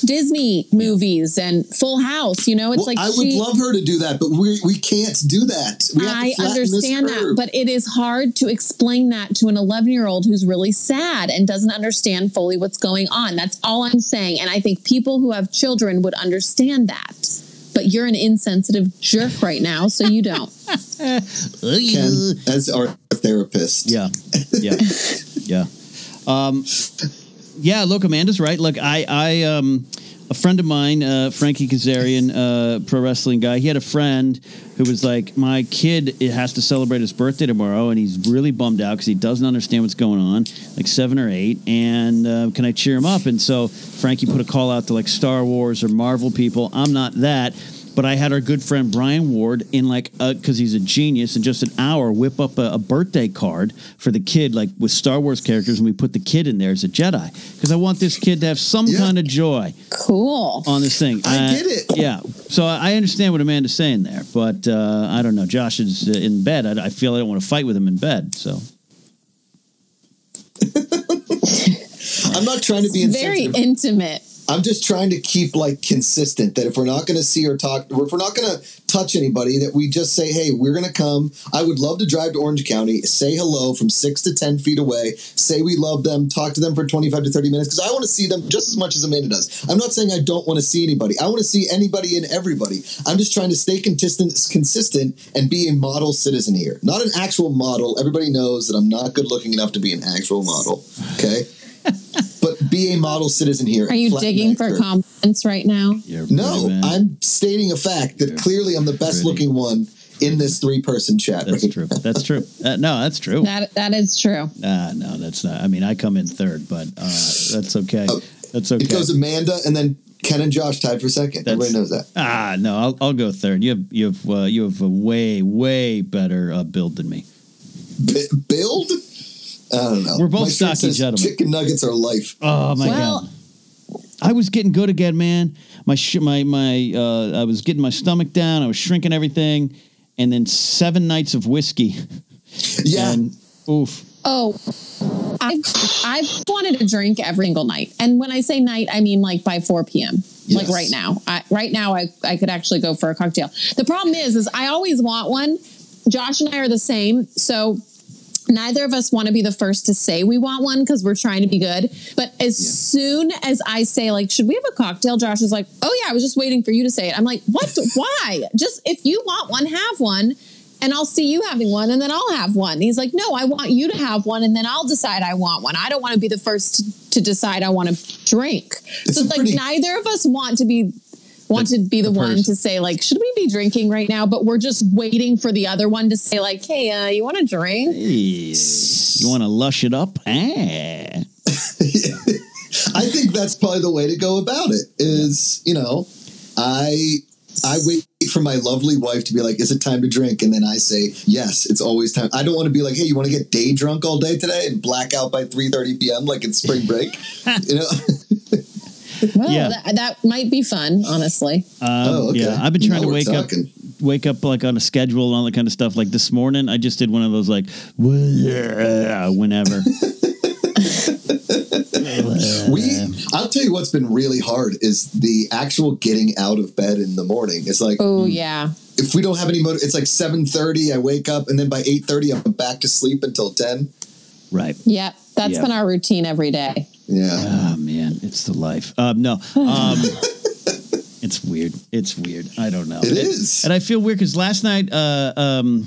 Disney movies and Full House you know it's Well, like I would she, love her to do that, but we we can't do that. We have to I this understand that, but it is hard to explain that to an 11 year old who's really sad and doesn't understand fully what's going on. That's all I'm saying. And I think people who have children would understand that. But you're an insensitive jerk right now, so you don't. Ken, as our therapist, Yeah, yeah, yeah. Um, yeah. Look, Amanda's right. Look, I, I, um, a friend of mine, uh, Frankie Kazarian, uh, pro wrestling guy. He had a friend who was like, "My kid it has to celebrate his birthday tomorrow, and he's really bummed out because he doesn't understand what's going on, like seven or eight. And uh, can I cheer him up?" And so Frankie put a call out to like Star Wars or Marvel people. I'm not that. But I had our good friend Brian Ward in like because he's a genius in just an hour whip up a, a birthday card for the kid like with Star Wars characters and we put the kid in there as a Jedi because I want this kid to have some Yeah. kind of joy Cool. on this thing. I Uh, get it. Yeah, so I understand what Amanda's saying there, but uh, I don't know. Josh is uh, in bed. I, I feel I don't want to fight with him in bed. So I'm not trying to be Very intimate. I'm just trying to keep like consistent that if we're not going to see or talk, or if we're not going to touch anybody, that we just say, hey, we're going to come. I would love to drive to Orange County, say hello from six to 10 feet away, say we love them, talk to them for 25 to 30 minutes because I want to see them just as much as Amanda does. I'm not saying I don't want to see anybody. I want to see anybody and everybody. I'm just trying to stay consistent, consistent and be a model citizen here. Not an actual model. Everybody knows that I'm not good looking enough to be an actual model. Okay. but be a model citizen here. Are you digging for curve. compliments right now? you're No, man. I'm stating a fact that clearly I'm the best Pretty. looking one in this three person chat. That's right? true. That's true. Uh, no, that's true. That that is true. Uh, no, that's not. I mean, I come in third, but uh, that's okay. Oh, That's okay. It goes Amanda and then Ken and Josh tied for second. Everybody knows that. Ah, no, I'll, I'll go third. You have you have uh, you have a way way better uh, build than me. B- build? I don't know. We're both My shirt stocky says gentlemen. Chicken nuggets are life. Oh my Well- god. I was getting good again, man. My sh- my my uh, I was getting my stomach down. I was shrinking everything, and then seven nights of whiskey. Yeah. And oof. Oh, I've I've wanted to drink every single night, and when I say night, I mean like by four p.m. Like right now. I, right now, I I could actually go for a cocktail. The problem is, is I always want one. Josh and I are the same, so neither of us want to be the first to say we want one because we're trying to be good. But as soon as I say like, should we have a cocktail? Josh is like, oh yeah, I was just waiting for you to say it. I'm like, what? Why? Just if you want one, have one. And I'll see you having one, and then I'll have one. He's like, "No, I want you to have one, and then I'll decide I want one. I don't want to be the first to, decide I want to drink." It's so, like, pretty- neither of us want to be want The- to be the, the one person. to say like, "Should we be drinking right now?" But we're just waiting for the other one to say like, "Hey, uh, you want to drink?" You want to lush it up? Ah. I think that's probably the way to go about it. Is you know, I I wait for my lovely wife to be like, "Is it time to drink?" And then I say, "Yes, it's always time." I don't want to be like, "Hey, you want to get day drunk all day today and black out by three thirty p.m. like it's spring break?" you know, Well, Yeah. that, that might be fun, honestly. Um, Oh, okay. Yeah, I've been trying Now to wake talking. up, wake up like on a schedule and all that kind of stuff. Like this morning, I just did one of those like whenever. we. I'll tell you what's been really hard is the actual getting out of bed in the morning. It's like Oh yeah, if we don't have any motive, it's like seven thirty. I wake up and then by eight thirty, I'm back to sleep until ten. right. yeah. That's Yeah. been our routine every day. Yeah. Oh man, it's the life. Um, no, um, it's weird. It's weird. I don't know. It is. and I feel weird because last night, uh, um,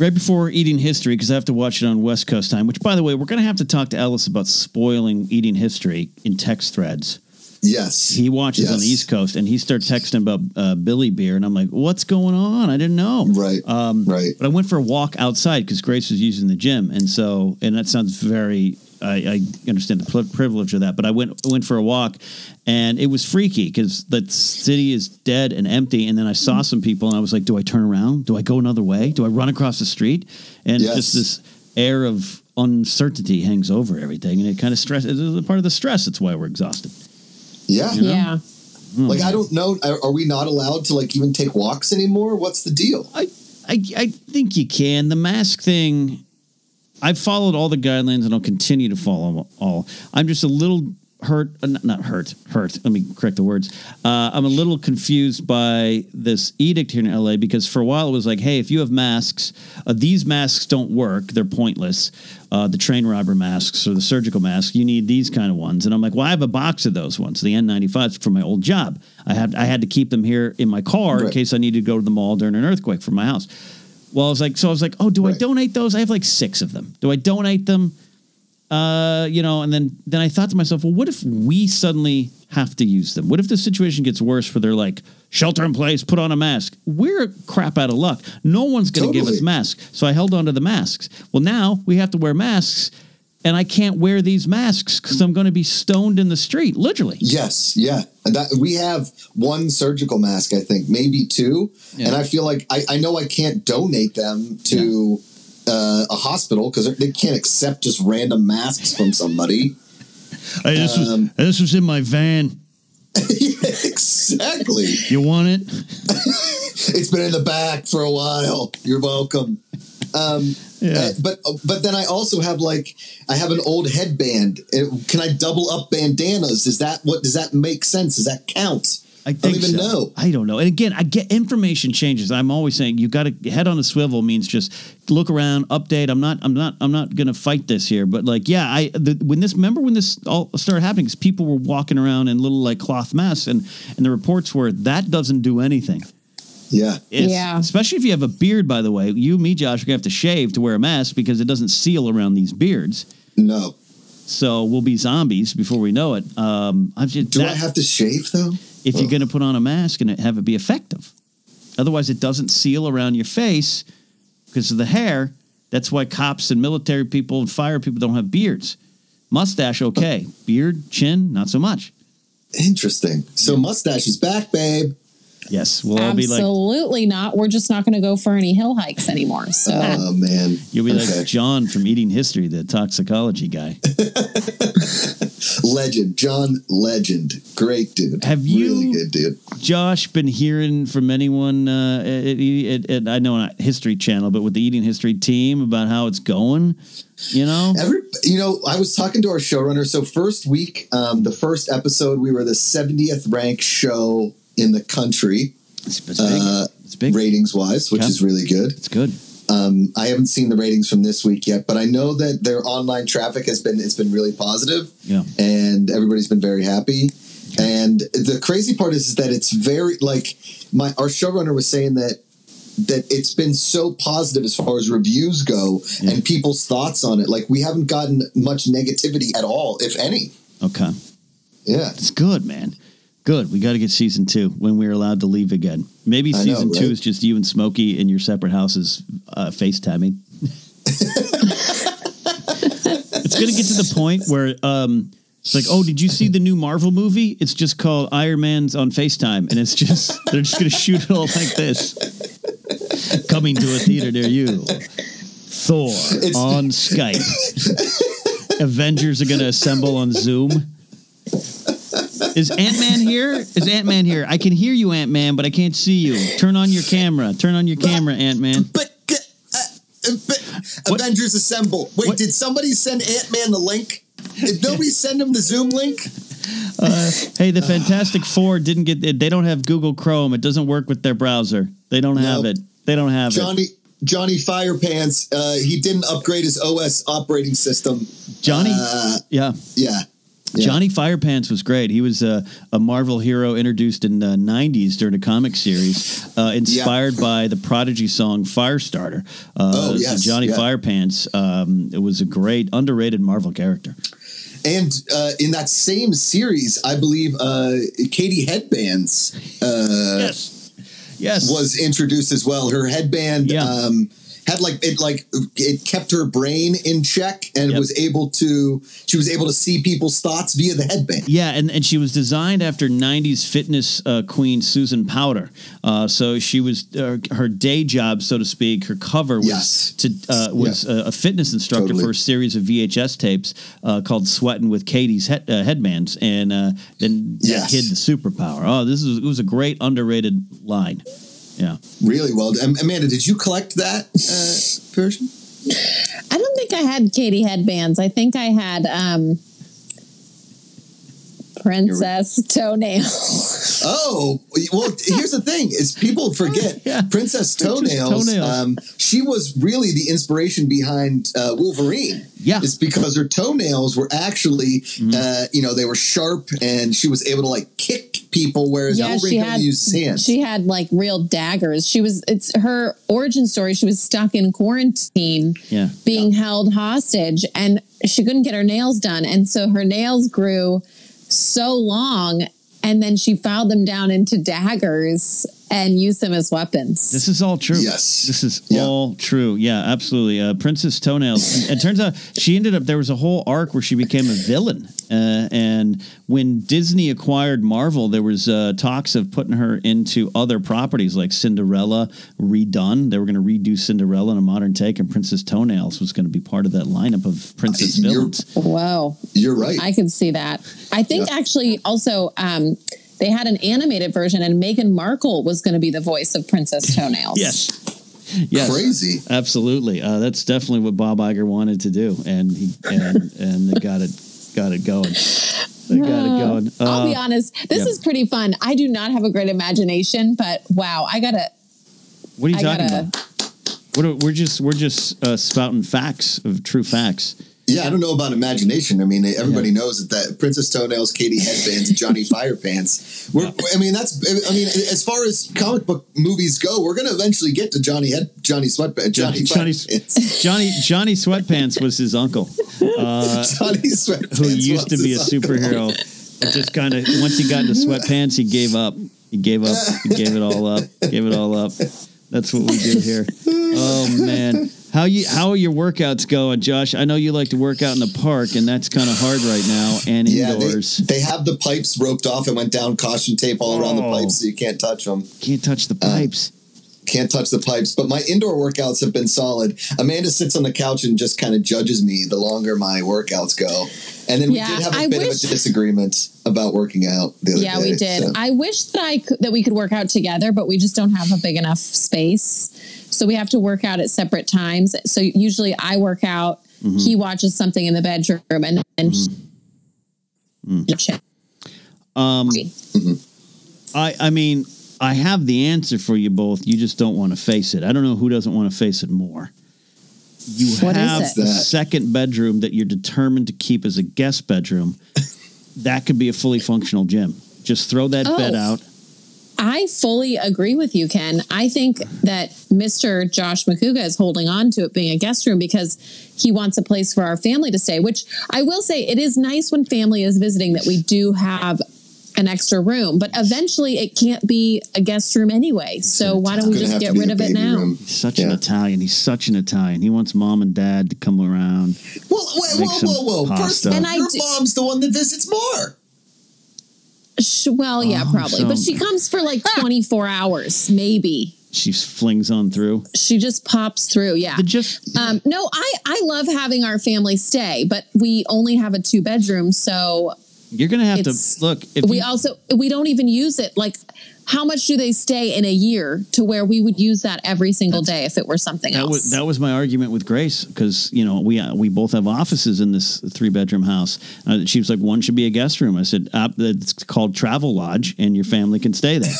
right before eating history, because I have to watch it on West Coast time. Which, by the way, we're going to have to talk to Ellis about spoiling eating history in text threads. Yes. He watches on the East Coast, and he starts texting about uh, Billy Beer, and I'm like, "What's going on? I didn't know." Right. Um, right. But I went for a walk outside because Grace was using the gym, and so and that sounds very. I, I understand the privilege of that, but I went went for a walk, and it was freaky because the city is dead and empty. And then I saw some people, and I was like, "Do I turn around? Do I go another way? Do I run across the street?" And Yes. just this air of uncertainty hangs over everything, and it kind of stress. It's a part of the stress. It's why we're exhausted. Yeah. Yeah. Hmm. Like I don't know. Are, are we not allowed to like even take walks anymore? What's the deal? I, I, I think you can. The mask thing, I've followed all the guidelines and I'll continue to follow them all. I'm just a little hurt, uh, not- hurt, hurt. Let me correct the words. Uh, I'm a little confused by this edict here in LA because for a while it was like, hey, if you have masks, uh, these masks don't work. They're pointless. Uh, the train robber masks or the surgical masks, you need these kind of ones. And I'm like, well, I have a box of those ones, the N95s for my old job. I had I had to keep them here in my car in case I needed to go to the mall during an earthquake from my house. Well, I was like, so I was like, oh, do I donate those? I have like six of them. Do I donate them? Uh, you know, and then then I thought to myself, well, what if we suddenly have to use them? What if the situation gets worse where they're like, shelter in place, put on a mask? We're crap out of luck. No one's going to give us masks. So I held on to the masks. Well, now we have to wear masks, and I can't wear these masks because I'm going to be stoned in the street, literally. Yes. Yeah. That we have one surgical mask, I think, maybe two, Yeah. and I feel like I, I know I can't donate them to. Uh, a hospital because they can't accept just random masks from somebody. Hey, this Um, this was in my van. exactly. You want it? It's been in the back for a while. You're welcome. Um, Yeah. uh, but but then I also have like I have an old headband. Uh, Can I double up bandanas? Is that what does that make sense? Does that count? I don't even so. know. I don't know. And again, I get information changes. I'm always saying you got to head on a swivel means just look around, update. I'm not. I'm not. I'm not going to fight this here. But like, yeah, I the, when this remember when this all started happening, because people were walking around in little like cloth masks, and and the reports were that doesn't do anything. Yeah. It's, Yeah. Especially if you have a beard, by the way. You, me, Josh, are gonna have to shave to wear a mask because it doesn't seal around these beards. No. So we'll be zombies before we know it. Um, I'm just Do I have to shave though? if you're going to put on a mask and have it be effective. Otherwise, it doesn't seal around your face because of the hair. That's why cops and military people and fire people don't have beards. Mustache, okay. Beard, chin, not so much. Interesting. So mustache is back, babe. Yes, we'll all be like Absolutely not. We're just not going to go for any hill hikes anymore. So Oh man, you'll be Okay. like John from Eating History, the toxicology guy. legend, John Legend, great dude. Have you- really good dude? Josh, been hearing from anyone uh, at, at, at, I know not History Channel, but with the Eating History team about how it's going? You know, Every, you know, I was talking to our showrunner. So first week, um, the first episode, we were the 70th ranked show in the country, it's, it's big. uh, ratings wise, which Okay. is really good. It's good. Um, I haven't seen the ratings from this week yet, but I know that their online traffic has been it's been really positive, Yeah. and everybody's been very happy. And the crazy part is, is that it's very like my our showrunner was saying that that it's been so positive as far as reviews go Yeah. and people's thoughts on it. Like we haven't gotten much negativity at all, if any. Okay. Yeah. It's good, man. Good. We got to get season two when we're allowed to leave again. Maybe I know, season two is just you and Smokey in your separate houses uh, FaceTiming. it's going to get to the point where um, it's like, oh, did you see the new Marvel movie? It's just called Iron Man's on FaceTime, and it's just they're just going to shoot it all like this. Coming to a theater near you. Thor It's- on Skype. Avengers are going to assemble on Zoom. Is Ant Man here? Is Ant Man here? I can hear you, Ant Man, but I can't see you. Turn on your camera. Turn on your camera, Ant Man. But, uh, uh? Avengers Assemble. Wait, What? did somebody send Ant Man the link? Did nobody send him the Zoom link? Hey, the Fantastic Four didn't get. They don't have Google Chrome. It doesn't work with their browser. They don't have No. it. They don't have it. Johnny Johnny Firepants, uh, he didn't upgrade his OS operating system. Johnny. Uh, yeah. yeah. Yeah. Johnny Firepants was great. He was a, a Marvel hero introduced in the 90s during a comic series, uh, inspired by the Prodigy song Firestarter. Uh, Oh, so yes, Johnny yeah. Firepants um, it was a great, underrated Marvel character. And uh, in that same series, I believe uh, Katie Headbands uh, yes. Yes. was introduced as well. Her headband Yeah. um, had like it like it kept her brain in check and Yep. was able to she was able to see people's thoughts via the headband. Yeah, and, and she was designed after '90s fitness uh, queen Susan Powter. Uh, so she was uh, her day job, so to speak. Her cover was Yes. to uh, was a, a fitness instructor Totally. for a series of VHS tapes uh, called "Sweating with Katie's head, uh, Headbands," and uh, then that Yes. hid the superpower. Oh, this is it was a great underrated line. Yeah, Really well. Um, Amanda, did you collect that uh, version? I don't think I had Katie headbands. I think I had um, Princess Toenail. Oh, well, here's the thing is people forget Yeah. Princess Princess Toenails. Toenails. Um, she was really the inspiration behind uh, Wolverine. Yeah. It's because her toenails were actually, uh, you know, they were sharp and she was able to like kick people, whereas yeah, Wolverine she could had only use she had like real daggers. She was it's her origin story. She was stuck in quarantine, yeah. being held hostage, and she couldn't get her nails done, and so her nails grew so long, and then she filed them down into daggers and use them as weapons. This is all true. Yes. This is Yeah. all true. Yeah, absolutely. Uh, Princess Toenails. it turns out she ended up, there was a whole arc where she became a villain. Uh, and when Disney acquired Marvel, there was uh, talks of putting her into other properties like Cinderella redone. They were going to redo Cinderella in a modern take, and Princess Toenails was going to be part of that lineup of princess You're- villains. Whoa. You're right. I can see that. I think Yeah. actually also um, they had an animated version, and Meghan Markle was going to be the voice of Princess Toenails. Yes. Yes. Crazy. Absolutely. Uh, that's definitely what Bob Iger wanted to do, and he and and they got it got it going. They got it going. I'll be Uh, honest. This yeah. is pretty fun. I do not have a great imagination, but wow, I gotta. What are you I talking gotta. about? What are, we're just we're just uh, spouting facts of true facts. Yeah, I don't know about imagination. I mean, everybody knows that, that Princess Toenails, Katie Headbands, and Johnny Firepants. We're, I mean, that's. I mean, as far as comic book movies go, we're going to eventually get to Johnny Head, Johnny Sweatpants, Johnny, Johnny- Firepants. Johnny Johnny Sweatpants was his uncle, uh, Johnny Sweatpants, who used to be a superhero. It just kind of once he got into sweatpants, he gave up. He gave up. He gave it all up. Gave it all up. That's what we did here. Oh man, How you how are your workouts going, Josh? I know you like to work out in the park, and that's kind of hard right now, and Yeah, they, indoors. they have the pipes roped off and went down caution tape all around the Oh. pipes so you can't touch them. Can't touch the Uh, pipes. Can't touch the pipes. But my indoor workouts have been solid. Amanda sits on the couch and just kind of judges me the longer my workouts go. And then we did have a I bit wish- of a disagreement about working out the other Yeah, day. we did. so. I wish that I could, that we could work out together, but we just don't have a big enough space. So we have to work out at separate times. So usually I work out, Mm-hmm. he watches something in the bedroom, and then Mm. Um, I I mean, I have the answer for you both. You just don't want to face it. I don't know who doesn't want to face it more. You What is have it? a second bedroom that you're determined to keep as a guest bedroom. that could be a fully functional gym. Just throw that bed Oh. out. I fully agree with you, Ken. I think that Mr. Josh Macuga is holding on to it being a guest room because he wants a place for our family to stay, which I will say it is nice when family is visiting that we do have an extra room, but eventually it can't be a guest room anyway. So why don't we just get rid of it now? room. He's such an Italian. He's such an Italian. He wants mom and dad to come around. Well, wait, Make whoa, whoa, whoa. First, pasta. of all, And I your do- mom's the one that visits more. Sh- Well, yeah, Oh, probably. so- But she comes for like 24 hours, maybe. She flings on through. She just pops through. Yeah. The just Um, no, I, I love having our family stay, but we only have a two bedroom. So you're gonna have it's- to look. If we you, also, we don't even use it. Like, how much do they stay in a year to where we would use that every single day if it were something That else? was that was my argument with Grace because you know we uh, we both have offices in this three bedroom house. Uh, she was like, one should be a guest room. I said, uh, it's called Travel Lodge, and your family can stay there.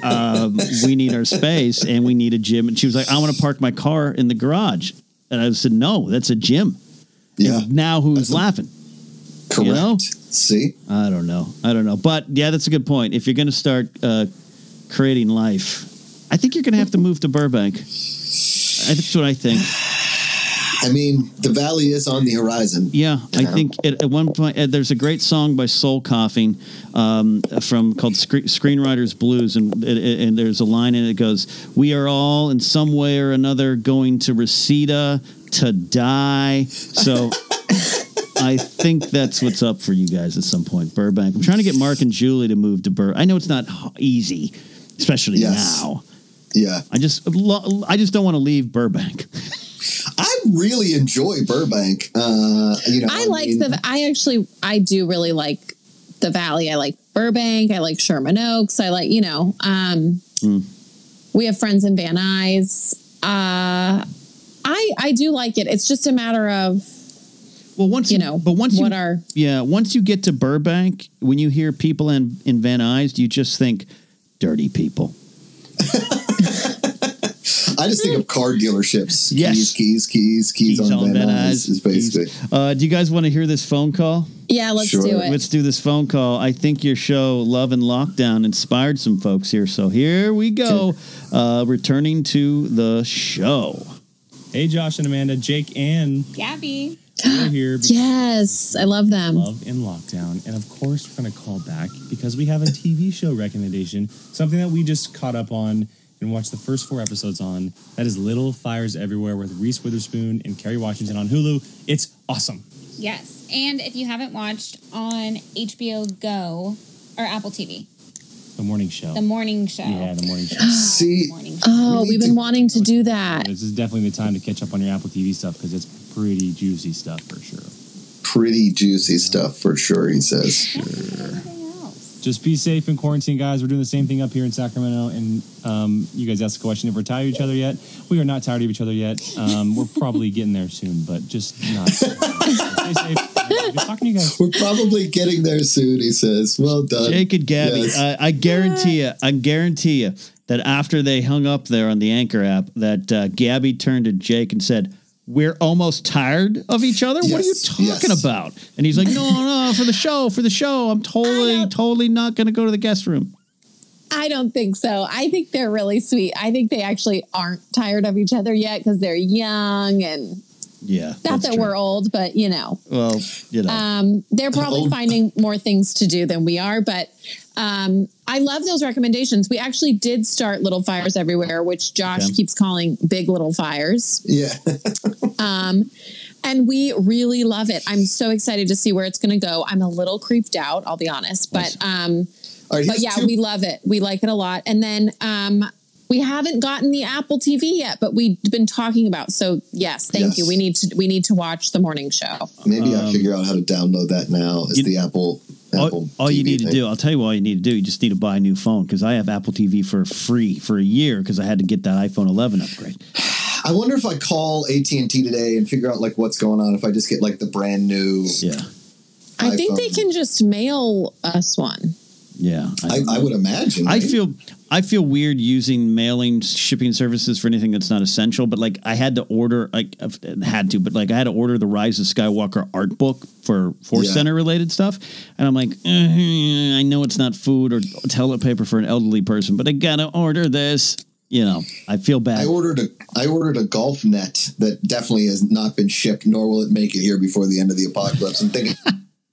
um, we need our space, and we need a gym. And she was like, I want to park my car in the garage, and I said, no, that's a gym. Yeah, And now who's laughing? Correct. you know? See, I don't know. I don't know. But yeah, that's a good point. If you're going to start uh, creating life, I think you're going to have to move to Burbank. That's what I think. I mean, the valley is on the horizon. Yeah, I think at, at one point uh, there's a great song by Soul Coughing um, from called Scre- Screenwriters Blues, and, and and there's a line in it that goes, "We are all in some way or another going to Reseda to die." So. I think that's what's up for you guys at some point, Burbank. I'm trying to get Mark and Julie to move to Bur. I know it's not easy, especially Yes. now. Yeah, I just, lo- I just don't want to leave Burbank. I really enjoy Burbank. Uh, you know, I like mean, the, I actually, I do really like the Valley. I like Burbank. I like Sherman Oaks. I like, you know, um, Hmm. we have friends in Van Nuys. Uh, I, I do like it. It's just a matter of, Well, once you know, but once what you, are, Yeah, once you get to Burbank, when you hear people in in Van Nuys, you just think dirty people. I just think of car dealerships. Yes. Keys, keys, keys, keys, on, all Van Nuys is basically. Uh, do you guys want to hear this phone call? yeah, let's Sure. do it. Let's do this phone call. I think your show Love and Lockdown inspired some folks here, so here we go. Uh, returning to the show. Hey, Josh and Amanda, Jake and Gabby. We're here yes. I love them. Love in Lockdown. And of course, we're going to call back because we have a TV show recommendation, something that we just caught up on and watched the first four episodes on. That is Little Fires Everywhere with Reese Witherspoon and Kerry Washington on Hulu. It's awesome. Yes. And if you haven't watched on HBO Go or Apple TV, The morning show. the morning show. yeah, the morning show. See, morning oh, show. Oh, We we've been to- wanting to do that. This is definitely the time to catch up on your Apple TV stuff because it's pretty juicy stuff for sure. pretty juicy stuff for sure. He says. Everything else. Just be safe in quarantine, guys. We're doing the same thing up here in Sacramento. And um, you guys asked the question if we're tired of each other yet. We are not tired of each other yet. Um, we're probably getting there soon, but just not. Stay safe. Talking to you guys. We're probably getting there soon. He says. Well done, Jake and Gabby, Yes. I, I guarantee you, I guarantee you that after they hung up there on the Anchor app, that uh, Gabby turned to Jake and said, "We're almost tired of each other. what are you talking yes. about?" And he's like, "No, no, for the show, for the show. I'm totally, totally not going to go to the guest room." I don't think so. I think they're really sweet. I think they actually aren't tired of each other yet because they're young and Yeah, not that true. we're old, but you know. well, you know. Um, they're probably finding more things to do than we are, but um, I love those recommendations. We actually did start Little Fires Everywhere, which Josh Okay. keeps calling Big Little Fires. Yeah. Um, and we really love it. I'm so excited to see where it's going to go. I'm a little creeped out, I'll be honest, but um, All right, but yeah, two- we love it. We like it a lot. And then um, we haven't gotten the Apple TV yet, but we've been talking about. So yes, thank Yes. you. We need to we need to watch the morning show. maybe Um, I'll figure out how to download that now. Is You- the Apple All, Apple all you TV need to do, I'll tell you what all you need to do. You just need to buy a new phone because I have Apple TV for free for a year because I had to get that iPhone 11 upgrade. I wonder if I call AT and T today and figure out like what's going on. If I just get like the brand new, Yeah, I think they can just mail us one. Yeah. I, I would imagine. I right? feel I feel weird using mailing shipping services for anything that's not essential. But like I had to order, like I've had to, but like I had to order the Rise of Skywalker art book for Force Yeah. Center related stuff, and I'm like, eh, I know it's not food or toilet paper for an elderly person, but I gotta order this. You know, I feel bad. I ordered a I ordered a golf net that definitely has not been shipped, nor will it make it here before the end of the apocalypse. I'm thinking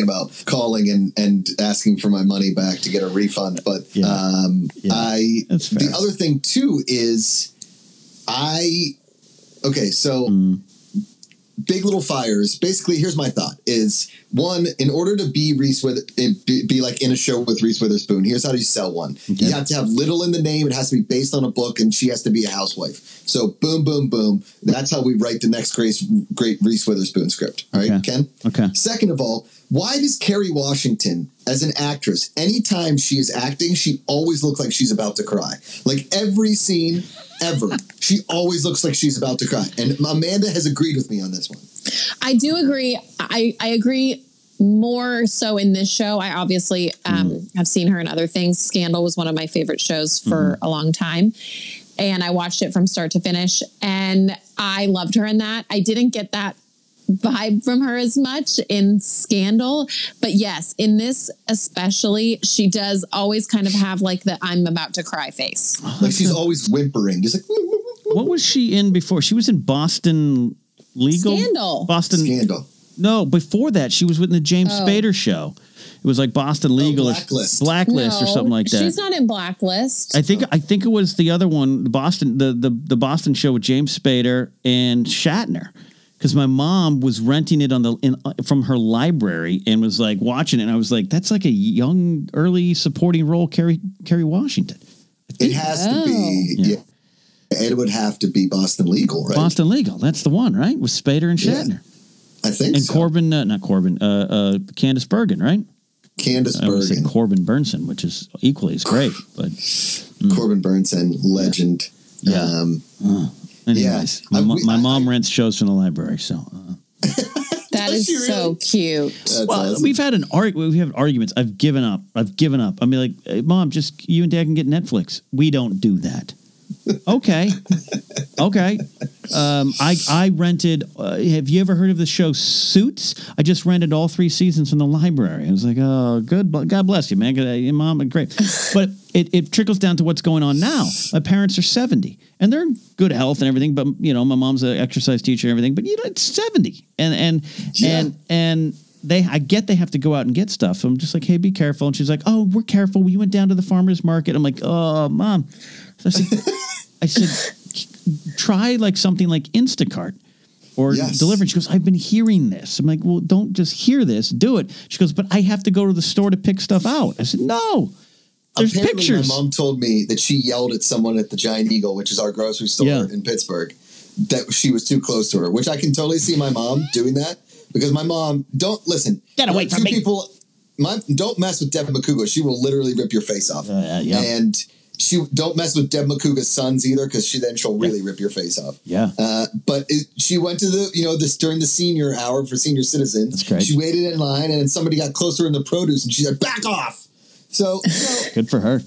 about calling and and asking for my money back to get a refund. But Yeah. um, Yeah. I the other thing too is I okay so. Mm. Big Little Fires. Basically, here's my thought: is one in order to be Reese with eh, be, be like in a show with Reese Witherspoon. Here's how you sell one: Okay. you have to have little in the name. It has to be based on a book, and she has to be a housewife. So, boom, boom, boom. That's how we write the next great, great Reese Witherspoon script. All right, Okay. Ken. okay. Second of all, why does Kerry Washington, as an actress, anytime she is acting, she always looks like she's about to cry? Like every scene ever, she always looks like she's about to cry. And Amanda has agreed with me on this one. I do agree. I, I agree more so in this show. I obviously um, have seen her in other things. Scandal was one of my favorite shows for a long time. And I watched it from start to finish. And I loved her in that. I didn't get that vibe from her as much in Scandal. But yes, in this especially, she does always kind of have like the I'm about to cry face. Like she's always whimpering, just like What was she in before? She was in Boston Legal. Scandal. Boston. scandal. No, before that, she was with the James Oh. Spader show. It was like Boston oh, Legal or Blacklist. Blacklist or something like that. She's not in Blacklist. I think I think it was the other one, the Boston the the, the Boston show with James Spader and Shatner. Because my mom was renting it on the in, uh, from her library and was like watching it, and I was like, "That's like a young, early supporting role, Kerry Kerry Washington, It has to be. Yeah. Yeah. It would have to be Boston Legal, right? Boston Legal. That's the one, right? With Spader and Yeah. Shatner I think and so. Corbin, uh, not Corbin, uh, uh, Candice Bergen, right? Candice I would say Bergen, Corbin Bernsen, which is equally as great, but Corbin Bernsen, legend. Yeah. Um, anyways, Yeah. my, I- we- my mom I- rents shows from the library, so. Uh, That Does so cute. that's Well, awesome. we've had an arg- we have arguments. I've given up. I've given up. I mean, like, hey, mom, just you and dad can get Netflix. We don't do that. Okay, okay. Um, I I rented. Uh, have you ever heard of the show Suits? I just rented all three seasons from the library. I was like, oh, good. God bless you, man. Good, uh, Your mom, great. But it, it trickles down to what's going on now. My parents are seventy, and they're in good health and everything. But you know, my mom's an exercise teacher and everything. But you know, it's seventy, and and Yeah. and and they I get they have to go out and get stuff. So I'm just like, hey, be careful. And she's like, oh, we're careful. We went down to the farmer's market. I'm like, oh, mom. So I said, I said, try like something like Instacart or Yes. delivery. She goes, I've been hearing this. I'm like, well, don't just hear this, do it. She goes, but I have to go to the store to pick stuff out. I said, no. There's Apparently, pictures. my mom told me that she yelled at someone at the Giant Eagle, which is our grocery store Yeah. in Pittsburgh, that she was too close to her. Which I can totally see my mom doing that because my mom don't listen. Get away two from me. people. My, don't mess with Devin Macuga. She will literally rip your face off. Uh, yeah. And she don't mess with Deb Macuga's sons either because she then she'll really rip your face off. yeah. Uh, but it, she went to the, you know, this during the senior hour for senior citizens. That's great. She waited in line, and then somebody got closer in the produce, and she said, "Back off." So, you know, Good for her.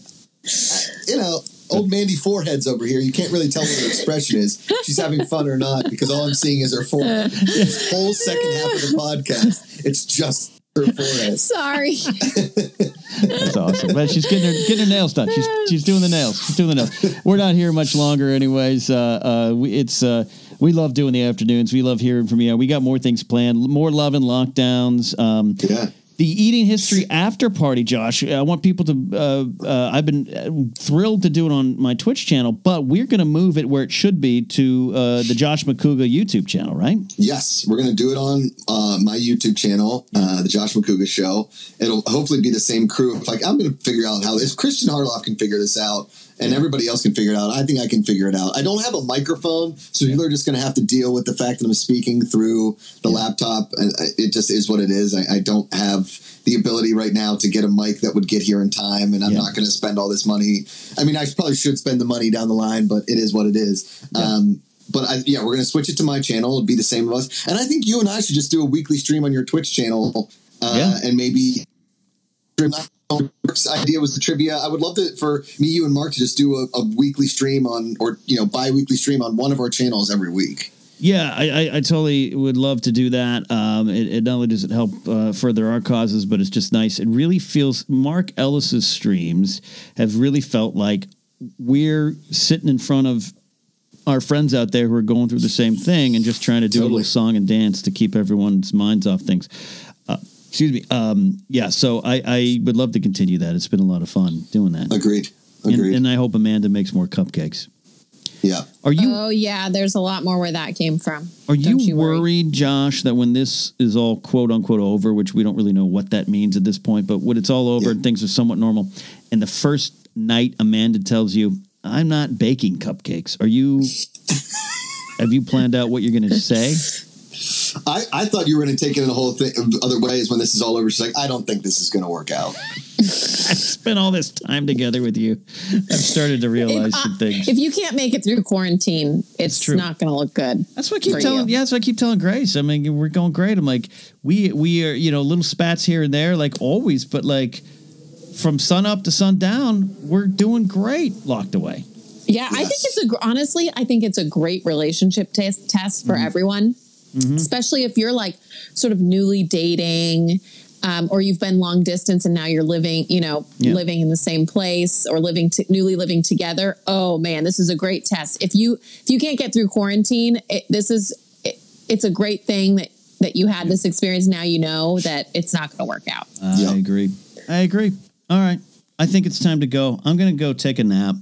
you know, old Mandy foreheads over here. You can't really tell what her expression is. She's having fun or not because all I'm seeing is her forehead. This whole second half of the podcast, it's just her forehead. Sorry. That's awesome. But she's getting her getting her nails done. She's she's doing the nails. She's doing the nails. We're not here much longer, anyways. Uh, uh, we, it's uh, we love doing the afternoons. We love hearing from you. We got more things planned. More love and lockdowns. Um, Yeah. The eating history after party, Josh. I want people to. Uh, uh, I've been uh, thrilled to do it on my Twitch channel, but we're going to move it where it should be to uh, the Josh Macuga YouTube channel, right? Yes, we're going to do it on uh, my YouTube channel, uh, the Josh Macuga Show. It'll hopefully be the same crew. Like I'm going to figure out how if Christian Harloff can figure this out and everybody else can figure it out, I think I can figure it out. I don't have a microphone, so people are just going to have to deal with the fact that I'm speaking through the laptop, and it just is what it is. I, I don't have the ability right now to get a mic that would get here in time, and I'm Yeah. not going to spend all this money. I mean, I probably should spend the money down the line, but it is what it is. Um, but I, yeah, we're going to switch it to my channel. It'll be the same of us. And I think you and I should just do a weekly stream on your Twitch channel uh, Yeah. and maybe. Mark's idea was the trivia. I would love to for me, you, and Mark to just do a, a weekly stream on, or you know, bi-weekly stream on one of our channels every week. Yeah, I, I, I totally would love to do that. Um, it, it not only does it help uh, further our causes, but it's just nice. It really feels Mark Ellis's streams have really felt like we're sitting in front of our friends out there who are going through the same thing and just trying to do a little song and dance to keep everyone's minds off things. Excuse me. Um, yeah, so I, I would love to continue that. It's been a lot of fun doing that. Agreed. And, Agreed. and I hope Amanda makes more cupcakes. yeah. Are you Oh yeah, there's a lot more where that came from. Are you, Don't you worry. worried, Josh, that when this is all quote unquote over, which we don't really know what that means at this point, but when it's all over Yeah. and things are somewhat normal, and the first night Amanda tells you, I'm not baking cupcakes, are you have you planned out what you're gonna say? I, I thought you were going to take it in a whole thing other ways when this is all over. She's like, I don't think this is going to work out. I spent all this time together with you. I've started to realize If, uh, some things. if you can't make it through quarantine, it's true. not going to look good. That's what I keep telling. you. Yeah, that's what I keep telling Grace. I mean, we're going great. I'm like, we we are, you know, little spats here and there, like always, but like from sun up to sun down, we're doing great. Locked away. Yeah, I think it's a honestly, I think it's a great relationship test test for Mm-hmm. everyone, especially if you're like sort of newly dating. Um, or you've been long distance and now you're living, you know, Yeah. living in the same place or living to, newly living together. Oh man, this is a great test. If you if you can't get through quarantine, it, this is it, it's a great thing that that you had this experience. Now you know that it's not going to work out. I Yeah. agree. I agree. All right. I think it's time to go. I'm going to go take a nap.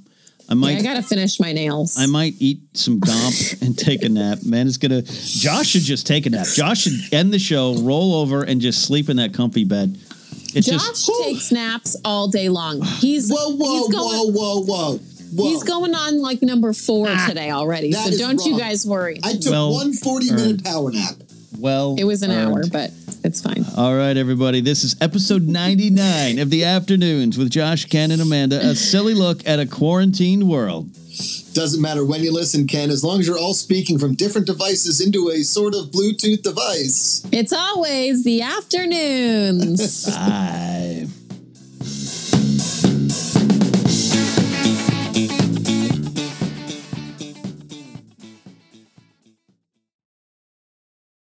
I Yeah. I got to finish my nails. I might eat some gomp and take a nap. Man, it's gonna. Josh should just take a nap. Josh should end the show, roll over, and just sleep in that comfy bed. It's Josh just takes naps all day long. He's Whoa, whoa, he's going, whoa, whoa, whoa, whoa. He's going on like number four Ah. today already. So don't you guys worry. I took Well one 40 minute power nap. Well. it was an earned. hour, but it's fine. All right, everybody. This is episode 99 of the afternoons with Josh, Ken, and Amanda. A silly look at a quarantined world. Doesn't matter when you listen, Ken, as long as you're all speaking from different devices into a sort of Bluetooth device. It's always the afternoons. Bye.